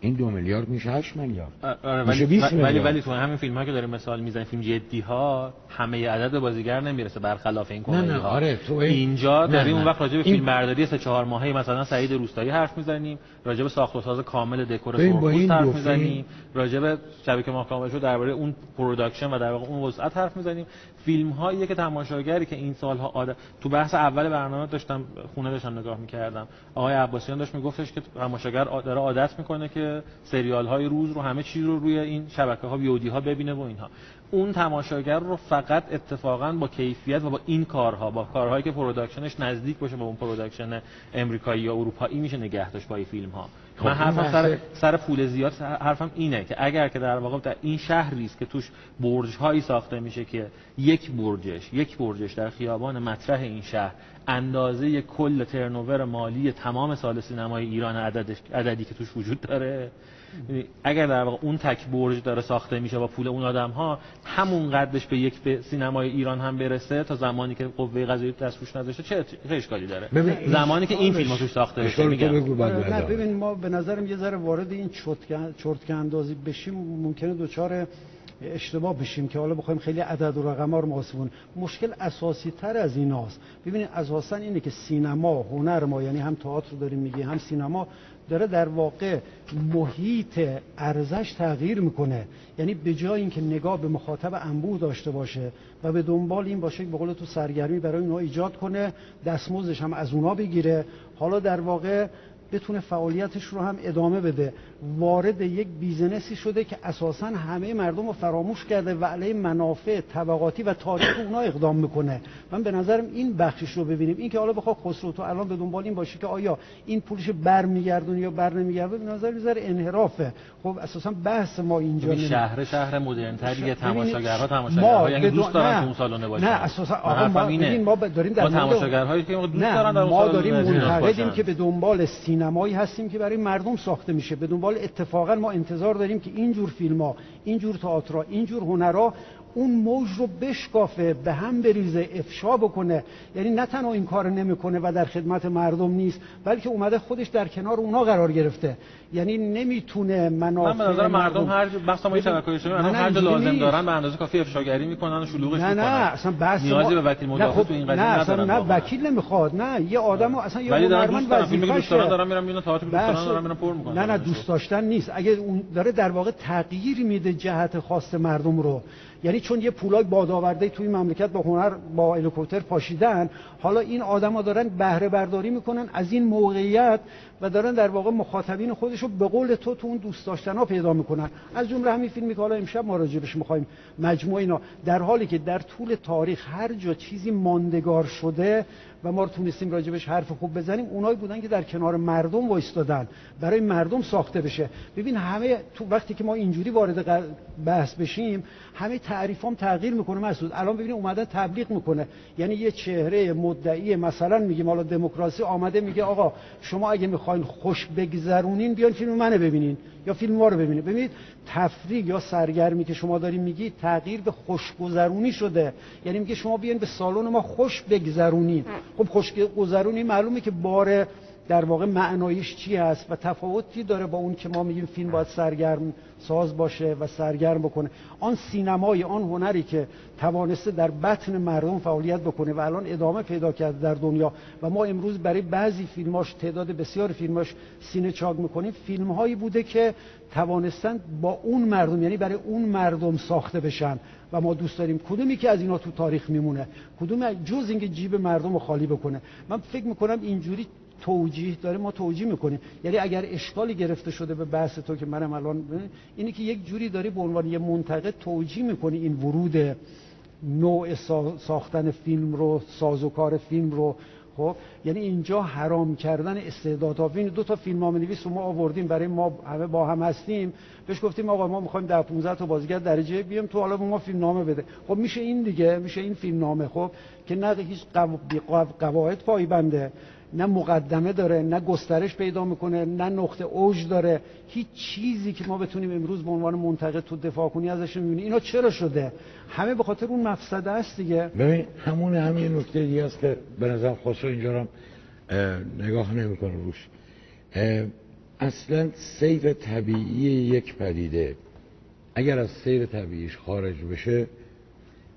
این دو میلیارد میشه 8 میلیارد. آره ولی ولی ولی تو همین فیلم ها که داریم مثال می‌زنیم فیلم جدی ها همه عدد بازیگر نمی‌رسه برخلاف این کمدی ها آره تو اینجا داریم اون وقت راجع به فیلم برداری سه چهار ماهه مثلا سعید روستایی حرف می‌زنیم راجع به ساخت و ساز کامل دکور سرخپوست حرف می‌زنیم راجع به شبی که ماه کامل شد درباره اون production و در واقع اون وسعت حرف می‌زنیم. فیلم هایی که تماشاگری که این سالها عادت تو بحث اول برنامه داشتم خونه داشتم نگاه می‌کردم. آقای عباسیان داشت میگفتش که تماشاگر داره عادت می‌کنه که سریال های روز رو همه چیز رو روی این شبکه ها VOD ها ببینه و اینها. اون تماشاگر رو فقط اتفاقا با کیفیت و با این کارها با کارهایی که production ش نزدیک باشه با اون production امریکایی یا اروپایی میشه نگه داشت با این فیلم ها من حرفم سر سر پول زیاد حرفم اینه که اگر که در واقع در این شهری است که توش برج هایی ساخته میشه که یک برجش یک برجش در خیابان مطرح این شهر اندازه کل ترنوور مالی تمام سال سینمای ایران عددش عددی که توش وجود داره اگر در واقع اون تک برج داره ساخته میشه با پول اون آدم ها همون قدش به یک به سینمای ایران هم برسه تا زمانی که قوه قضایی دست روش نداشته چه اشکالی داره؟ زمانی که این فیلم توش ساخته بشه میگم. نه ببین ما به نظرم یه ذره وارد این چرتکه اندازی بشیم ممکنه دوچار اشتباه بشیم که حالا بخوایم خیلی عدد و رقم ها رو محاسبون. مشکل اساسی تر از ایناست ببینید اساسا اینه که سینما هنر ما یعنی هم تئاتر رو داریم میگی هم سینما داره در واقع محیط ارزش تغییر می‌کنه. یعنی به جای اینکه نگاه به مخاطب انبوه داشته باشه و به دنبال این باشه که به قول تو سرگرمی برای اونها ایجاد کنه دستمزدش هم از اونا بگیره حالا در واقع بتونه فعالیتش رو هم ادامه بده. وارد یک business ی شده که اساسا همه مردم رو فراموش کرده و علیه منافع طبقاتی و تاریخ اونا اقدام می‌کنه. من به نظرم این بخشش رو ببینیم. این که حالا بخواد خسرو تو الان به دنبال این باشه که آیا این پولش برمیگردونه یا بر نمیگرده به نظر می‌ذاره انحرافه. خب اساسا بحث ما اینجا نمی... شهر شهر مدرن تریه تماشاگرها تماشاگرها یعنی دوست دارن تو اون سالن باشه نه اساسا آقا ما, ما داریم در تماشاگرهایی که دوست دارن در ما داریم منتقدیم که به دنبال سینمایی هستیم که برای مردم ساخته میشه. به دنبال اتفاقا ما انتظار داریم که اینجور فیلم ها اینجور تئاتر اینجور هنرها اون موج رو بشکافه به هم بریزه افشا بکنه. یعنی نه تنها این کار نمی‌کنه و در خدمت مردم نیست بلکه اومده خودش در کنار اونا قرار گرفته. یعنی نمی‌تونه منافع من به نظر مردم هر بحث ما شبکه اجتماعی هر جا لازم دارن به اندازه کافی افشاگری می‌کنن و شلوغش نه می‌کنن. نه اصلا بحث نیازی به وکیل مدافع خب تو این قضیه نه اصلا نه وکیل نمی‌خواد. نه یه آدمو اصلا یه ولی دارن دوست دارن میرن می‌بینن تئاتر دوست دارن میرن پر می‌کنن. نه نه دوست داشتن نیست. اگه اون داره در واقع تغییر میده جهت خواست مردم رو. یعنی چون یه پولای بادآورده توی مملکت با هنر با هلیکوپتر پاشیدن حالا این آدما دارن بهره برداری می‌کنن از این موقعیت و دارن در واقع مخاطبین خودش رو به قول تو تو اون دوست داشتن ها پیدا می‌کنن. از جمله همین فیلمی که حالا امشب ما راجبش می‌خوایم مجموعه اینا. در حالی که در طول تاریخ هر جا چیزی ماندگار شده و ما رو تونستیم راجبش حرف خوب بزنیم. اونایی بودن که در کنار مردم وایستادن. برای مردم ساخته بشه. ببین همه تو وقتی که ما اینجوری وارد بحث بشیم همه تعریفام تغییر می‌کنه مسعود. الان ببینید اومده تبلیغ می‌کنه. یعنی یه چهره مدعی مثلا میگیم حالا دموکراسی آمده میگه آقا شما اگه می‌خواین خوش بگذرونین بیان فیلم منو ببینین. یا فیلم ما رو ببینید. ببینید تفریح یا سرگرمی که شما دارین میگی تغییر به خوشگذرونی شده. یعنی میگه شما بیاین به سالن ما خوش بگذرونین خب خوشگذرونی معلومه که بار در واقع معنایش چی هست و تفاوتی داره با اون که ما میگیم فیلم باید سرگرم ساز باشه و سرگرم بکنه. آن سینمای آن هنری که توانسته در بطن مردم فعالیت بکنه و الان ادامه پیدا کرده در دنیا و ما امروز برای بعضی فیلماش تعداد بسیار فیلماش سینه چاک می‌کنیم فیلم هایی بوده که توانستن با اون مردم یعنی برای اون مردم ساخته بشن و ما دوست داریم. کدومی که از اینا تو تاریخ میمونه؟ کدوم جز اینکه جیب مردم رو خالی بکنه؟ من فکر می‌کنم اینجوری توجیه داره ما توجیه می‌کنیم. یعنی اگر اشکالی گرفته شده به بحث تو که منم الان اینی که یک جوری داری به عنوان یه منتقد توجیه می‌کنی این ورود نوع ساختن فیلم رو سازوکار فیلم رو. خب یعنی اینجا حرام کردن استعدادها این دو تا فیلم نامه نویس ما آوردیم برای ما همه با هم هستیم. بهش گفتیم آقا ما می‌خوایم در 15 تا بازیگر درجه بیام تو حالا ما فیلم نامه بده. خب میشه این دیگه میشه این فیلم نامه. خب که نه هیچ قواعد پایبنده. نه مقدمه داره نه گسترش پیدا می‌کنه نه نقطه اوج داره. هیچ چیزی که ما بتونیم امروز به عنوان منتقد تو دفاع کنی ازش می‌بینی. اینا چرا شده؟ همه به خاطر اون مفسده است دیگه. ببین همون همین نکته دیگه است که به نظر خسرو اینجا نگاه نمی‌کنه روش. اصلا سیر طبیعی یک پدیده. اگر از سیر طبیعیش خارج بشه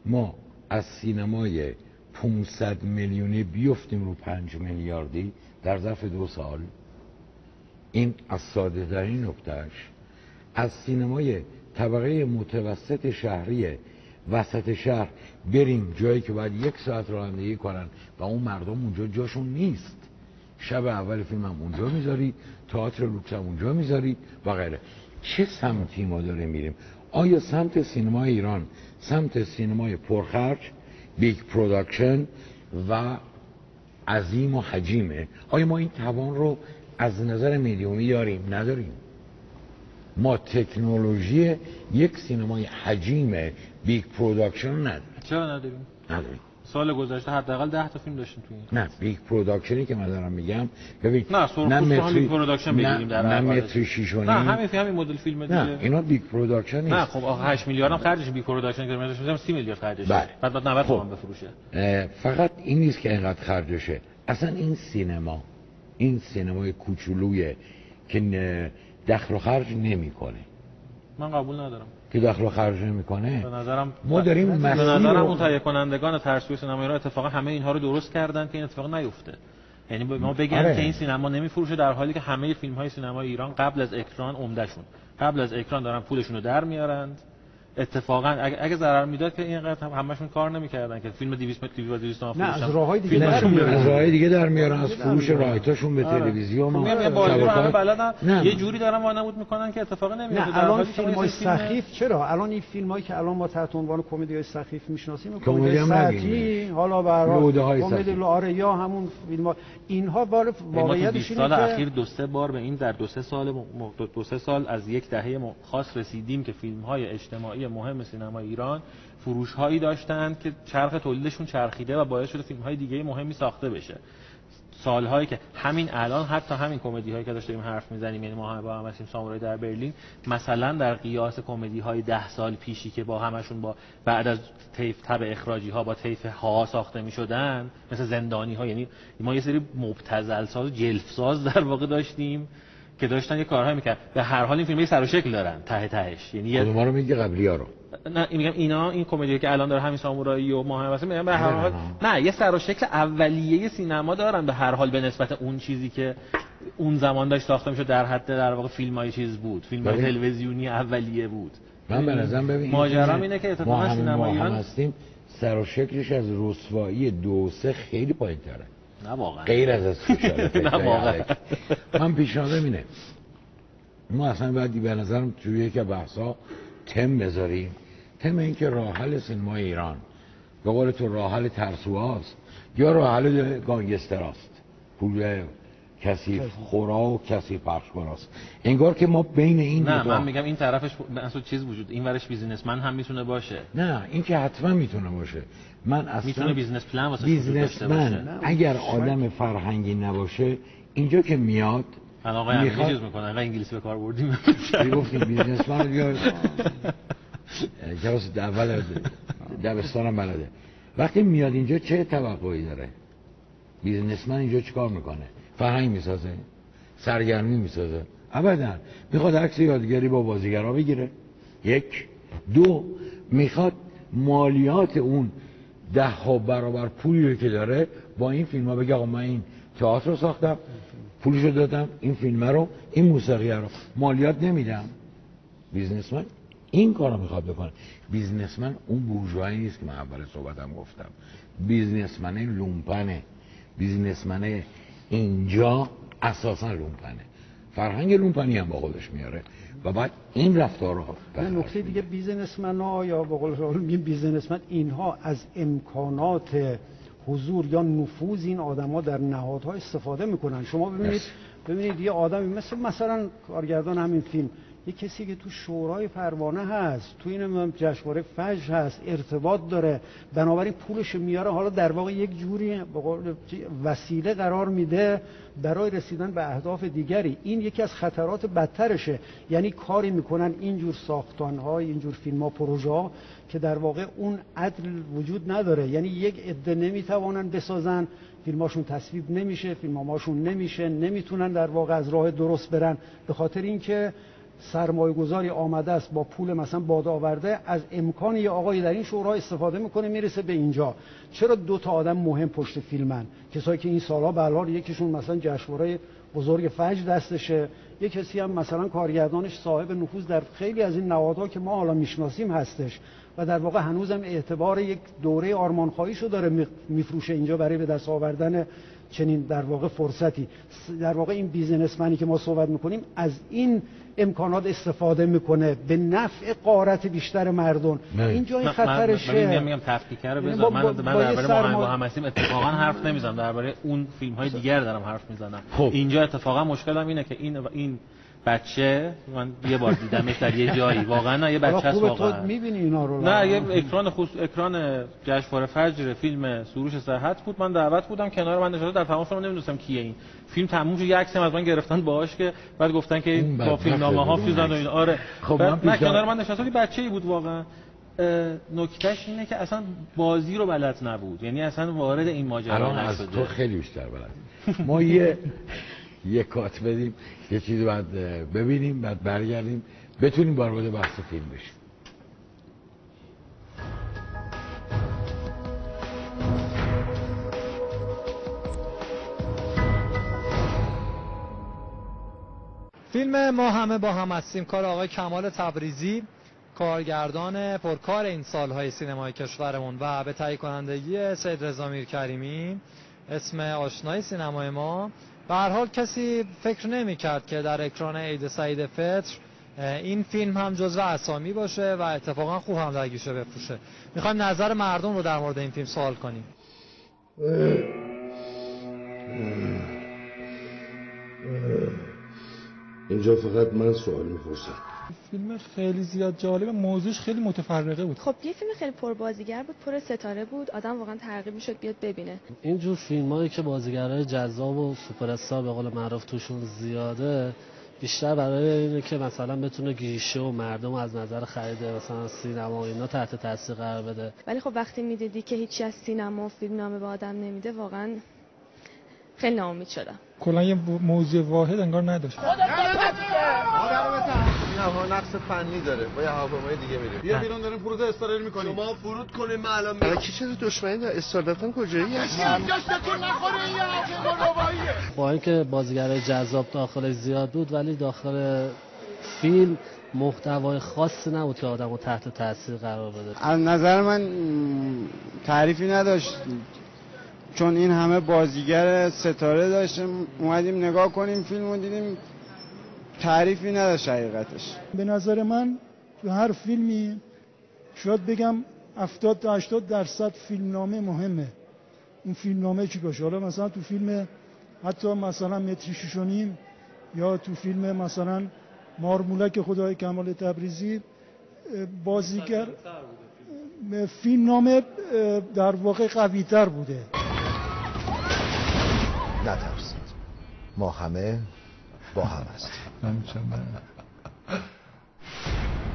ما از سینمای 500 میلیونی بیفتیم رو 5 میلیاردی در ظرف دو سال. این از ساده ترین نکتهش از سینمای طبقه متوسط شهری وسط شهر بریم جایی که باید یک ساعت رانندگی کنن و اون مردم اونجا جاشون نیست. شب اول فیلم هم اونجا می‌ذاری تئاتر لوکس هم اونجا می‌ذاری و غیره. چه سمتی ما داریم میریم؟ آیا سمت سینمای ایران سمت سینمای پرخرج؟ big production و عظیم و حجیمه. آیا ما این توان رو از نظر میدیومی داریم؟ نداریم. ما تکنولوژی یک سینمای حجیم big production نداریم. چرا نداریم؟ نداریم. سال گذشته حداقل 10 تا فیلم داشتیم تو این نه big production ی که من دارم میگم. ببین نه هم بیگ پروداکشن بگیریم در نه. متری شیش و نه. همین همین مدل فیلم دیگه. نه اینا big production نیست. نه خب آخه 8 میلیارد هم خرجش big production که مثلا 30 میلیارد خرجش بله. بعد بعد 90 خب. تومن بفروشه. فقط این نیست که اینقدر خرجشه. اصلا این سینما این سینمای کوچولویه که نه- دخل و خرج نمی‌کنه. من قبول ندارم. که دخل و خرج به نمی‌کنه نظرم ما داریم به مسیر نظرم رو- اون تهیه کنندگان ترسوی سینما ایران اتفاقا همه اینها رو درست کردن که این اتفاق نیفته. یعنی به ما بگن آره. که این سینما نمیفروشه در حالی که همه فیلم های سینمای ایران قبل از اکران عمدهشون. قبل از اکران دارن پولشون رو در میارند. اتفاقا اگه, اگه ضرر می‌داد که اینقدر هم همشون کار نمی‌کردن که فیلم 200 متر تیوی و 200 نه از راههای دیگه. از راه دیگه در میارن از فروش. رایتاشون به آره. تلویزیون و میگم بازی همه بلدن نه. یه جوری دارن وانمود می‌کنن که اتفاق نمیفته نه الان فیلم های سخیف چرا الان این فیلم هایی که الان ما تحت عنوان کمدی های سخیف می‌شناسیم کمدی سطحی. حالا های کمدی. آره یا همون فیلم ها اینها بار واقعیتش 20 اینه سال که اخیر دو سه بار به این در دو سه سال دو- سه سال از یک دهه خاص رسیدیم که فیلم های اجتماعی مهم سینما ایران فروش هایی داشتند که چرخ تولیدشون چرخیده و باعث شده فیلم های دیگه مهمی ساخته بشه. سالهایی که همین الان حتی همین کمدی هایی که داشتیم حرف می‌زنیم یعنی ما هم با هم هستیم سامورای در برلین مثلا در قیاس کمدی های ده سال پیشی که با همشون با بعد از طیف تب اخراجی ها با طیف ها ساخته می شدن مثل زندانی ها یعنی ما یه سری مبتذل ساز جلف ساز در واقع داشتیم. که داشتن یه کارهایی می‌کرد. به هر حال این فیلم یه سر و شکل دارن ته تهش. یعنی یه خود ما رو میگه قبلی ها رو نه این میگم اینا این کمدی که الان داره همین سامورایی و ماه واسه میگم به هر حال نه. نه یه سر و شکل اولیه سینما دارن به هر حال به نسبت اون چیزی که اون زمان داشت ساخته می‌شد در حد در واقع فیلم های چیز بود. فیلم های. تلویزیونی اولیه بود. من به نظرم ببین ماجرام اینه که اتفاقا سینما ایران هستیم سر و شکلش از رسوایی دو سه خیلی پایین تره نه واقعا. غیر از از [LAUGHS] نه واقعا. من پیشنهادم اینه ما اصلا باید به نظرم توی یک بحثا تم بذاریم. تم این که راه حل سینما ایران به قول تو راه حل ترسوهاست یا راه حل گانگستراست. پول کسی خورا و کسی پخش کناست انگار که ما بین این نه من میگم این طرفش اصلا چیز وجود این ورش businessman هم می‌تونه باشه. نه این که حتما می‌تونه باشه. من اصلا می‌تونه business plan واسه باشه. businessman اگر آدم فرهنگی نباشه اینجا که میاد الان آقای میخواد- چیز می‌کنه. انقدر انگلیسی به کار بردیم. گفتیم businessman رو بیار. کلاس اول دبستانم بلده. وقتی میاد اینجا چه توقعی داره؟ businessman اینجا چیکار می‌کنه؟ فرهنگ می‌سازه سرگرمی می‌سازه. ابدا. می‌خواد عکس یادگاری با بازیگرا بگیره. یک. دو. می‌خواد مالیات اون ده ها برابر پولی رو که داره با این فیلم ها بگه آقا من این تئاتر رو ساختم پولشو دادم این فیلم رو این موسیقی رو. مالیات نمیدم. بیزنسمن این کارو می‌خواد بکنه. بیزنسمن اون بورژوایی نیست که من اول صحبتم گفتم. بیزنسمن لومپنه. بیزنسمن اینجا اساسا لومپنه. فرهنگ لومپنی هم با خودش میاره. و بعد این رفتار رو نه نکته دیگه بیزنسمن ها یا به قول میگیم بیزنسمن اینها از امکانات حضور یا نفوذ این آدما در نهادها استفاده می‌کنن. شما ببینید. ببینید یه آدمی مثل مثلا کارگردان همین فیلم. یه کسی که تو شورای پروانه هست تو این جشنواره فجر هست ارتباط داره بنابراین پولش میاره حالا در واقع یک جوری وسیله قرار میده برای رسیدن به اهداف دیگری. این یکی از خطرات بدترشه. یعنی کاری می‌کنن اینجور ساختانهای اینجور فیلم ها پروژه ها که در واقع اون عدل وجود نداره. یعنی یک عده نمی‌توانن بسازن فیلماشون تصویب نمیشه فیلماماشون نمیشه نمی‌تونن در واقع از راه درست برن. به خاطر اینکه سرمایه گذاری آمده است با پول مثلا باد آورده از امکان یه آقایی در این شورا استفاده می‌کنه می‌رسه به اینجا. چرا دو تا آدم مهم پشت فیلمن؟ کسایی که این سالها به یکیشون مثلا جشنواره بزرگ فجر دستشه یه کسی هم مثلا کارگردانش صاحب نفوذ در خیلی از این نوادها که ما حالا می‌شناسیم هستش. و در واقع هنوزم اعتبار یک دوره آرمانخواهیشو داره میفروشه اینجا برای به دست آوردن چنین در واقع فرصتی در واقع این بیزنسمنی که ما صحبت می‌کنیم از این امکانات استفاده می‌کنه به نفع قارت بیشتر مردم. این جای خطرشه من میگم تفکیک رو بذار. من من درباره با هم هستیم اتفاقا حرف نمی‌زنم. درباره اون فیلم های دیگر دارم حرف می‌زنم. خب. اینجا اتفاقا مشکلم اینه که این این بچه من یه بار دیدمش در یه جایی. واقعا نه یه بچه است واقعا. می‌بینی اینا رو؟ نه یه اکران خصوص اکران جشنواره فجر فیلم سروش صحت بود. من دعوت بودم کنار من نشسته در تمام شما نمی‌دونستم کیه این. فیلم تموم شد یه عکس از من گرفتن باهاش که بعد گفتن که با فیلمنامه ها فیلم و این آره. خب من نه کنار من نشسته بود بچه‌ای بود واقعا. نکتهش اینه که اصلا بازی رو بلد نبود. یعنی اصلا وارد این ماجرا نشده. تو خیلی بیشتر بلد. ما یه [LAUGHS] یه کات بدیم یه چیزی بعد ببینیم بعد برگردیم. بتونیم وارد بحث فیلم بشیم. فیلم ما همه با هم هستیم. کار آقای کمال تبریزی کارگردان پرکار این سالهای سینمای کشورمون. و به تهیه کنندگی سید رضا کریمی اسم آشنای سینمای ما به حال کسی فکر نمی کرد که در اکران عید سعید فطر این فیلم هم جزو اسامی باشه و اتفاقا خوب هم در گیشه بفروشه. می‌خوایم نظر مردم رو در مورد این فیلم سوال کنیم. اینجا فقط من سوال می‌پرسم. فیلم خیلی زیاد جالب موضوعش خیلی متفرقه بود. خب یه فیلم خیلی پربازیگر بود پر ستاره بود. آدم واقعا ترغیب می‌شد بیاد ببینه. اینجور فیلم هایی که بازیگرای جذاب و سوپر استار به قول معروف توشون زیاده بیشتر برای اینه که مثلا بتونه گیشه و مردم از نظر خرید مثلا سینما و اینا تحت تاثیر قرار بده. ولی خب وقتی می‌دیدی که هیچی از سینما و فیلم نامه به آدم نمیده واقعا خیلی ناامید شدم. کلا یه موضوع واحد انگار نداشت. هوا نقص فنی داره. با یه هواپیمای دیگه میره بیا بیرون داریم فرود استارل می‌کنیم. شما فرود کنیم ما الان کی چرا دشمنی داره؟ استار دفتن کجایی؟ هست نخوره یه هواپیما با اینکه بازیگرای جذاب داخل زیاد بود ولی داخل فیلم محتوای خاصی نبود که آدمو تحت تاثیر قرار بده. از نظر من تعریفی نداشت. چون این همه بازیگر ستاره داشتیم اومدیم نگاه کنیم فیلم دیدیم تعریفی نداشت حقیقتش. به نظر من تو هر فیلمی شاید بگم 70 تا 80 درصد فیلمنامه مهمه. اون فیلمنامه چی باشه؟ حالا مثلا تو فیلم حتی مثلا متری شیشونیم یا تو فیلم مثلا مارمولک خدای کمال تبریزی بازیگر فیلمنامه در واقع قوی تر بوده. نترسید. ما همه با هم هستیم.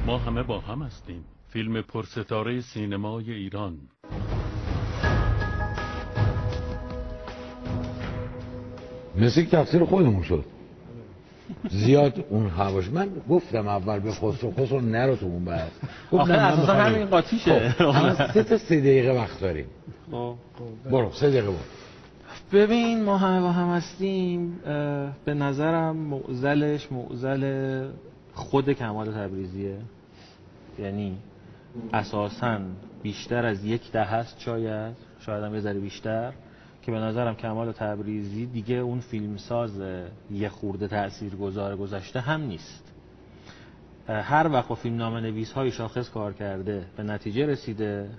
ما همه با هم هستیم. فیلم پرستاره سینمای ایران. مثل تفسیر خودمون شد. زیاد اون هواش من گفتم اول به خسرو خسرو نرو تو اون بحث گفتم اساسا همین قاطیشه. خب سه تا سه دقیقه وقت داریم. خب. برو سه دقیقه برو. ببین ما با هم هستیم به نظرم معزلش معزل خود کمال تبریزیه. یعنی اساسا بیشتر از یک ده هست شاید شاید هم یه بیشتر که به نظرم کمال تبریزی دیگه اون فیلمساز یه خورده تأثیر گذار گذشته هم نیست. هر وقت با فیلم نام نویس های شاخص کار کرده به نتیجه رسیده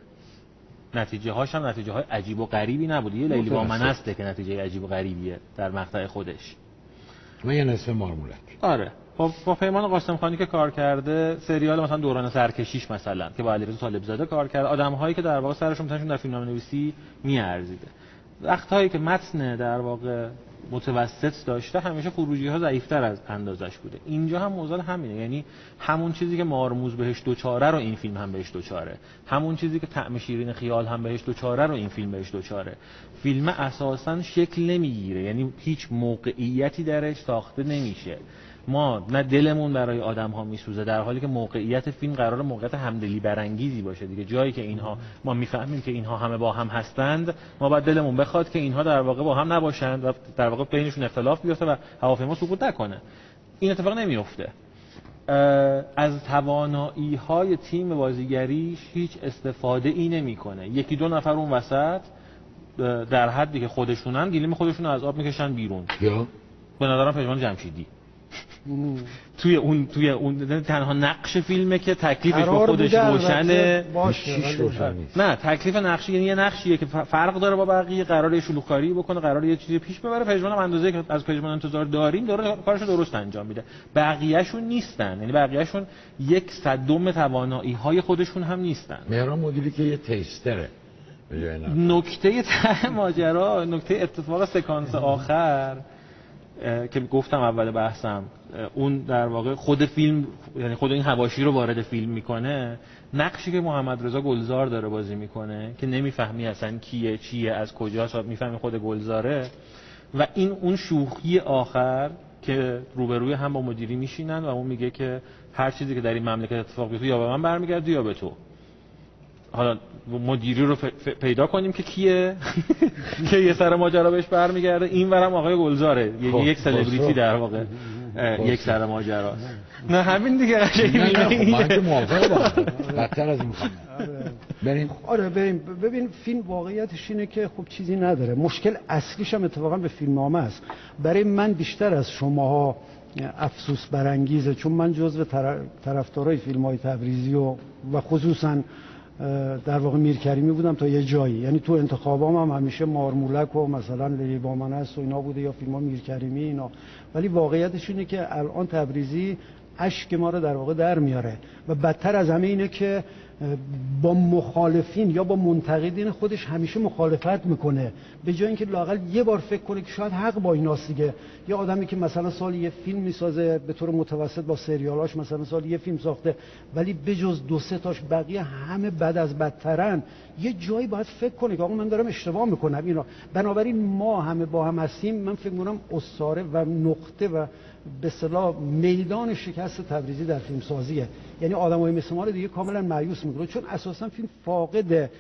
نتیجه هاش هم نتیجه های عجیب و غریبی نبود. یه لیلی با من هسته که نتیجه عجیب و غریبیه در مقطع خودش. و یه نصف مارمولک. آره. با, با پیمان قاسم خانی که کار کرده سریال مثلا دوران سرکشیش مثلا که با علیرضا طالب زاده کار کرده آدم هایی که در واقع سرشون مثلا در فیلمنامه نویسی میارزیده. وقت که متن در واقع متوسط داشته همیشه خروجی ها ضعیفتر از اندازش بوده. اینجا هم موزل همینه. یعنی همون چیزی که مارموز بهش دوچاره رو این فیلم هم بهش دوچاره. همون چیزی که طعم شیرین خیال هم بهش دوچاره رو این فیلم بهش دوچاره. فیلم اساسا شکل نمی‌گیره. یعنی هیچ موقعیتی درش ساخته نمیشه. ما نه دلمون برای آدم ها میسوزه در حالی که موقعیت فیلم قرار موقعیت همدلی برانگیزی باشه دیگه. جایی که اینها ما می‌فهمیم که اینها همه با هم هستند ما باید دلمون بخواد که اینها در واقع با هم نباشند و در واقع بینشون اختلاف بیفته و هواپیما سقوط نکنه. این اتفاق نمیفته از توانایی های تیم بازیگریش هیچ استفاده ای نمی‌کنه. یکی دو نفر اون وسط در حدی که خودشونن گلیم خودشون از آب می‌کشن بیرون. یا؟ به نظرم پژمان جمشیدی. توی اون توی اون تنها نقش فیلمه که تکلیفش با خودش روشنه. نه تکلیف نقشی یعنی یه نقشیه که فرق داره با بقیه قرار یه شلوغکاری بکنه قرار یه چیزی پیش ببره. پژمان هم اندازه که از پژمان انتظار داریم داره کارش درست انجام میده. بقیه‌شون نیستن. یعنی بقیه‌شون یک صدم توانایی های خودشون هم نیستن. مهران مدیری که یه تیستره. نکته ته ماجرا نکته اتفاق سکانس آخر که گفتم اول بحثم اون در واقع خود فیلم یعنی خود این هواشی رو وارد فیلم می‌کنه نقشی که محمد رضا گلزار داره بازی می‌کنه که نمی‌فهمی اصلا کیه چیه از کجاست می‌فهمی خود گلزاره. و این اون شوخی آخر که روبروی هم با مدیری میشینن و اون میگه که هر چیزی که در این مملکت اتفاق بیفته یا به من برمیگرده یا به تو. حالا مدیری رو پیدا کنیم که کیه؟ [LAUGHS] که یه سر ماجرا بهش برمیگرده. این ورم آقای گلزاره. خب، یک سلبریتی در واقع. یک سر ماجرا نه همین دیگه. قشنگ من که موافقم. [LAUGHS] بدتر از این بریم. آره بریم. ببین فیلم واقعیتش اینه که خب چیزی نداره. مشکل اصلیش هم اتفاقا به فیلم نامه است. برای من بیشتر از شماها افسوس برانگیزه چون من جزو طرفدارای فیلم های تبریزی و و خصوصا در واقع میرکریمی بودم تا یه جایی. یعنی تو انتخابام هم همیشه مارمولک و مثلا لیلی است و اینا بوده یا فیلم ها میرکریمی اینا. ولی واقعیتش اینه که الان تبریزی اشک ما رو در واقع در میاره. و بدتر از همه اینه که با مخالفین یا با منتقدین خودش همیشه مخالفت می‌کنه. به جای اینکه لاقل یه بار فکر کنه که شاید حق با ایناست دیگه. یه آدمی که مثلا سال یه فیلم می‌سازه به طور متوسط با سریالاش مثلا سال یه فیلم ساخته ولی بجز دو سه تاش بقیه همه بد از بدترن یه جایی باید فکر کنه که آقا من دارم اشتباه می‌کنم. اینا. بنابراین ما همه با هم هستیم. من فکر می‌کنم اساره و نقطه و به صلاح میدان شکست تبریزی در فیلم سازیه یعنی آدمای مثل ما رو دیگه کاملا مایوس می‌کنه. چون اساسا فیلم فاقد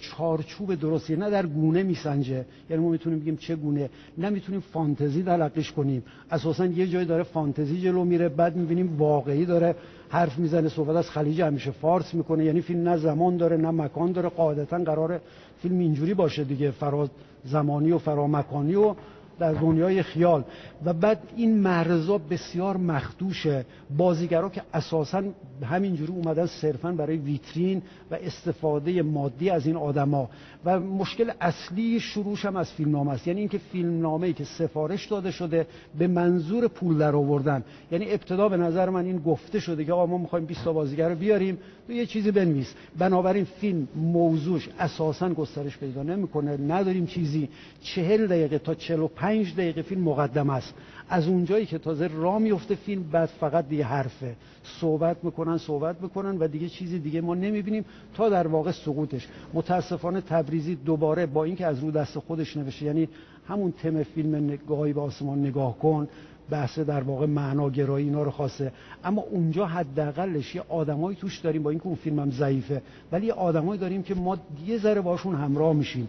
چارچوب درستی نه در گونه میسنجه. یعنی ما می‌تونیم بگیم چه گونه. نه می‌تونیم فانتزی دلقش کنیم. اساسا یه جای داره فانتزی جلو میره. بعد می‌بینیم واقعی داره حرف می‌زنه. صحبت از خلیج همیشه فارس می‌کنه. یعنی فیلم نه زمان داره نه مکان داره. قاعدتا قرار فیلم اینجوری باشه دیگه. فرا زمانی و فرا مکانی و در دنیای خیال. و بعد این مرزا بسیار مخدوشه. بازیگرا که اساسا همینجوری اومدن صرفا برای ویترین و استفاده مادی از این آدما. و مشکل اصلی شروعش هم از فیلمنامه است. یعنی اینکه فیلمنامه ای که سفارش داده شده به منظور پول در آوردن. یعنی ابتدا به نظر من این گفته شده که آقا ما می‌خوایم 20 تا بازیگر رو بیاریم تو یه چیزی بنویس. بنابراین فیلم موضوعش اساسا گسترش پیدا نمی‌کنه. نداریم چیزی 40 دقیقه تا 45 دقیقه فیلم مقدم است. از اونجایی که تازه را میفته فیلم بعد فقط دیگه حرفه. صحبت می‌کنن صحبت می‌کنن و دیگه چیزی دیگه ما نمی‌بینیم تا در واقع سقوطش. متاسفانه تبریزی دوباره با اینکه از رو دست خودش نوشته. یعنی همون تم فیلم نگاهی به آسمان نگاه کن بحث در واقع معناگرایی اینا رو خواسته. اما اونجا حداقلش یه آدمایی توش داریم با اینکه اون فیلم هم ضعیفه. ولی یه آدمایی داریم که ما یه ذره باشون همراه میشیم.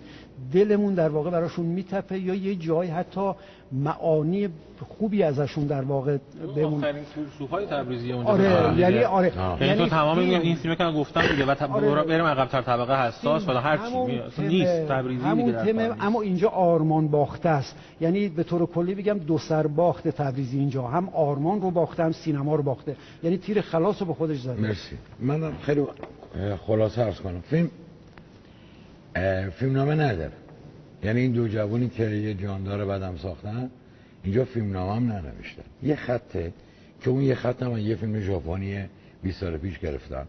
دلمون در واقع براشون میتپه یا یه جای حتی معانی خوبی ازشون در واقع بهمون آخرین سوهای تبریزی اونجا آره یعنی آره. یعنی, یعنی تو تمام این فیلم که گفتم دیگه و آره. بریم عقب تر طبقه حساس ولی هر چی نیست تبریزی همون تم اما اینجا آرمان باخته است. یعنی به طور کلی بگم دو سر باخت تبریزی اینجا. هم آرمان رو باخته هم سینما رو باخته. یعنی تیر خلاص رو به خودش زده. مرسی. من خیلی خلاصه عرض کنم. فیلم فیلم نامه نداره. یعنی این دو جوونی که یه جاندار بدم ساختن اینجا فیلم نامه هم ننوشتن. یه خطه که اون یه خط من یه فیلم ژاپنی 20 سال پیش گرفتم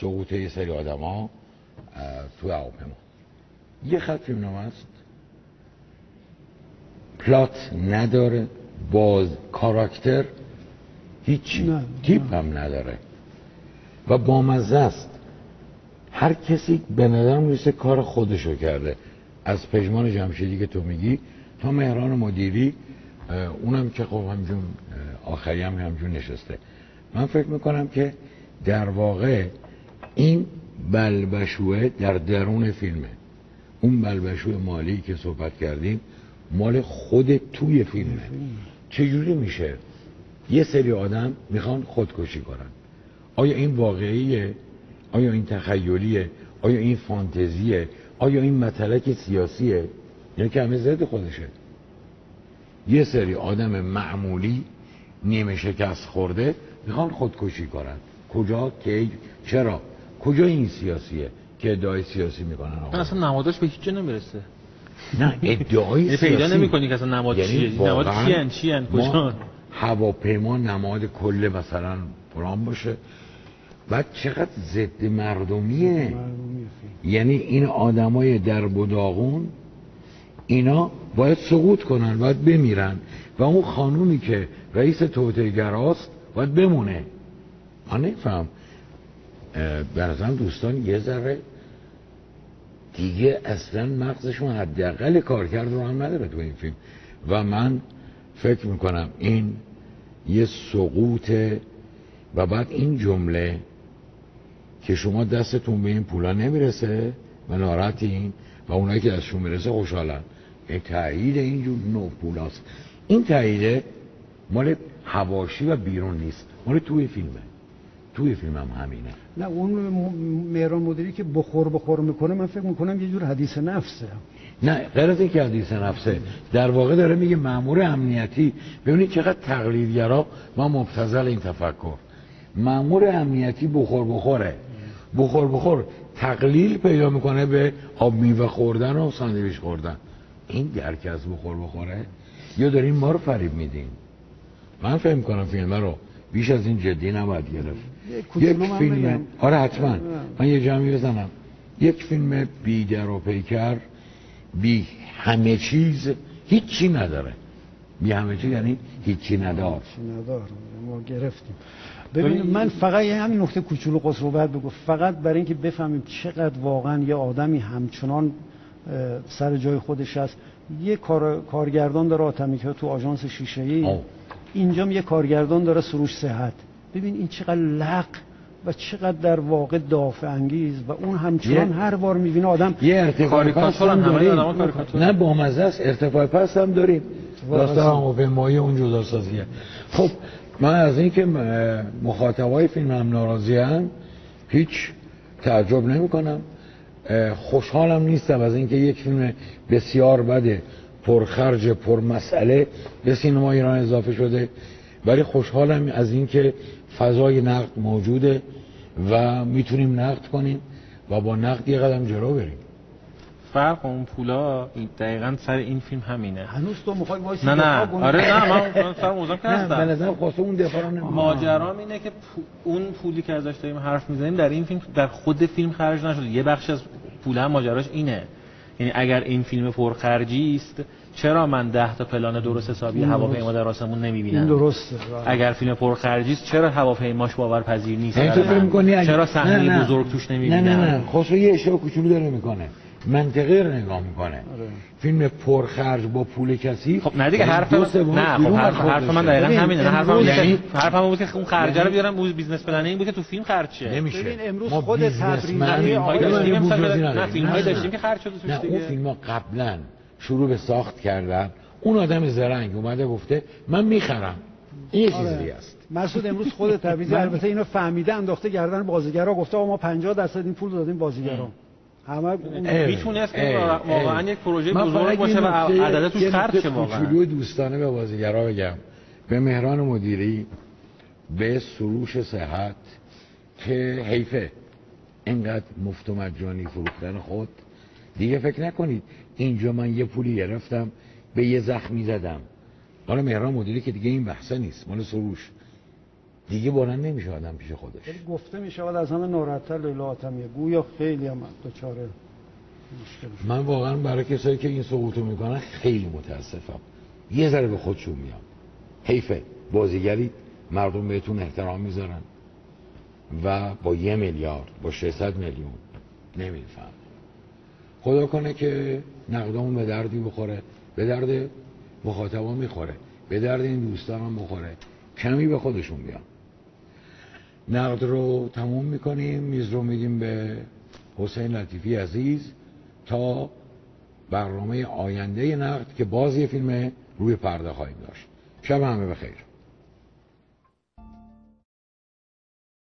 سقوط یه سری آدما تو هواپیما. یه خط فیلم نامه است. پلات نداره. باز کاراکتر هیچی تیپ هم نداره. و بامزه است. هر کسی به نظر می‌رسه کار خودشو کرده. از پژمان جمشیدی که تو میگی تا مهران مدیری اونم که خب همجون آخری هم همجون نشسته. من فکر می‌کنم که در واقع این بلبشوه در درون فیلمه. اون بلبشوه مالی که صحبت کردیم مال خود توی فیلمه. چجوری میشه؟ یه سری آدم می‌خوان خودکشی کنن. آیا این واقعیه؟ آیا این تخیلیه؟ آیا این فانتزیه؟ آیا این مطلق سیاسیه؟ یا که همه ضد خودشه. یه سری آدم معمولی نیمه شکست خورده می‌خوان خودکشی کنن. کجا؟ کی؟ چرا؟ کجا این سیاسیه که ادعای سیاسی می‌کنن آقا؟ اصلا نماداش به هیچ جا نمی‌رسه. نه ادعای یعنی سیاسی. پیدا نمی‌کنی که اصلا نماد یعنی چیه؟ نماد چیه ما کجا؟ هواپیما نماد کل مثلا پرام باشه. بعد چقدر ضد مردمیه؟ یعنی این آدمای در بداغون اینا باید سقوط کنن باید بمیرن. و اون خانومی که رئیس توتگراست باید بمونه. من نفهم نظرم دوستان یه ذره دیگه اصلا مغزشون حداقل کارکرد رو هم نداره تو این فیلم. و من فکر می‌کنم این یه سقوطه و بعد این جمله که شما دستتون به این پولا نمی‌رسه و ناراحتین و اونایی که دستشون می‌رسه خوشحالن. این تایید اینجور نوع پولاست. این تاییده مال هواشی و بیرون نیست. مال توی فیلمه. توی فیلم هم همینه. نه اون مهران مدیری که بخور بخور می‌کنه من فکر می‌کنم یه جور حدیث نفسه. نه غیر از اینکه حدیث نفسه. در واقع داره میگه مامور امنیتی ببینید چقدر تقلیدگرا. و مبتذل این تفکر. مامور امنیتی بخور بخوره. بخور بخور. تقلیل پیدا می‌کنه به آب میوه خوردن و ساندویچ خوردن. این درک از بخور بخوره. یا دارین ما رو فریب میدین. من فهم کنم فیلم رو. بیش از این جدی نباید گرفت. یک فیلم. آره حتما. من یه جمعی بزنم. یک فیلم بی در و پیکر بی همه چیز هیچی نداره. بی همه چیز یعنی هیچی ندار. ندار ما گرفتیم. ببین من فقط یه همین نکته کوچولو قصر بعد بگو. فقط برای اینکه بفهمیم چقدر واقعا یه آدمی همچنان سر جای خودش هست. یه کار... کارگردان داره آتمی که تو آژانس شیشه ای اینجا یه کارگردان داره سروش صحت. ببین این چقدر لق و چقدر در واقع دافع انگیز و اون همچنان هر بار می‌بینه آدم یه ارتفاع پس هم داریم. نه با مزه است. ارتفاع پس هم داریم داستان هواپیمایی اون جداسازیه خب من از اینکه مخاطبای فیلم هم ناراضی هم هیچ تعجب نمی کنم. خوشحالم نیستم از اینکه یک فیلم بسیار بده پرخرج پرمسئله به سینما ایران اضافه شده. ولی خوشحالم از اینکه فضای نقد موجوده و می‌تونیم نقد کنیم و با نقد یه قدم جلو بریم. فرق اون پولا دقیقا سر این فیلم همینه. هنوز تو می‌خوای وایسی نه نه. آره نه من [LAUGHS] سر موضوع که نه به نظر خواسته اون دفاع رو ماجرام اینه که اون پولی که ازش داریم حرف می‌زنیم در این فیلم در خود فیلم خرج نشده. یه بخش از پول هم ماجراش اینه. یعنی اگر این فیلم پرخرجی است چرا من ده تا پلان درست حسابی هواپیما در آسمون نمی‌بینم؟ درسته اگر فیلم پرخرجی است چرا هواپیماش باورپذیر نیست؟ می‌کنی چرا صحنه بزرگ توش نمی‌بینم نه نه نه. خسرو یه اشتباه کوچولو داره می‌کنه. منطقه رو نگاه می‌کنه. آره. فیلم پرخرج با پول کسی؟ خب نه دیگه حرف نه خب حرف, حرف من دقیقاً همینه نه حرفم یعنی حرفم بود که اون خرجه رو بیارم بود business plan این بود که تو فیلم خرج شه. نمیشه. ببین امروز خود تبریزی نه فیلم های داشتیم که خرج شده توش دیگه. اون فیلم قبلا شروع به ساخت کردن. اون آدم زرنگ اومده گفته من می‌خرم. این یه چیزی است. مسعود امروز خود تبریزی. [LAUGHS] البته اینو فهمیده انداخته گردن بازیگرا گفته ما 50 درصد این پول دادیم بازیگرا. همه می‌تونست واقعا یک پروژه بزرگ باشه و عدد توش خرج شه واقعا. دوستانه به بازیگرا بگم. به مهران مدیری به سروش صحت که حیفه. اینقدر مفت و مجانی فروختن خود. دیگه فکر نکنید اینجا من یه پولی گرفتم به یه زخمی زدم. حالا مهران مدیری که دیگه این بحثه نیست. مال سروش. دیگه بلند نمیشه آدم پیش خودش. ولی گفته می شود از همه ناراحت‌تر لیلا آتمیه. گویا خیلی هم مشکل من واقعا برای کسایی که این سقوطو می‌کنن خیلی متاسفم. یه ذره به خودشون میام. حیفه. بازیگری مردم بهتون احترام می‌ذارن. و با یه میلیارد با 600 میلیون. نمیفهم. خدا کنه که نقدامون به دردی بخوره. به درد مخاطبا می‌خوره. به درد این دوستان هم بخوره. کمی به خودشون بیان. نقد رو تموم می‌کنیم. میز رو میدیم به حسین لطیفی عزیز تا برنامه آینده نقد که باز یه فیلم روی پرده خواهیم داشت. شب همه بخیر.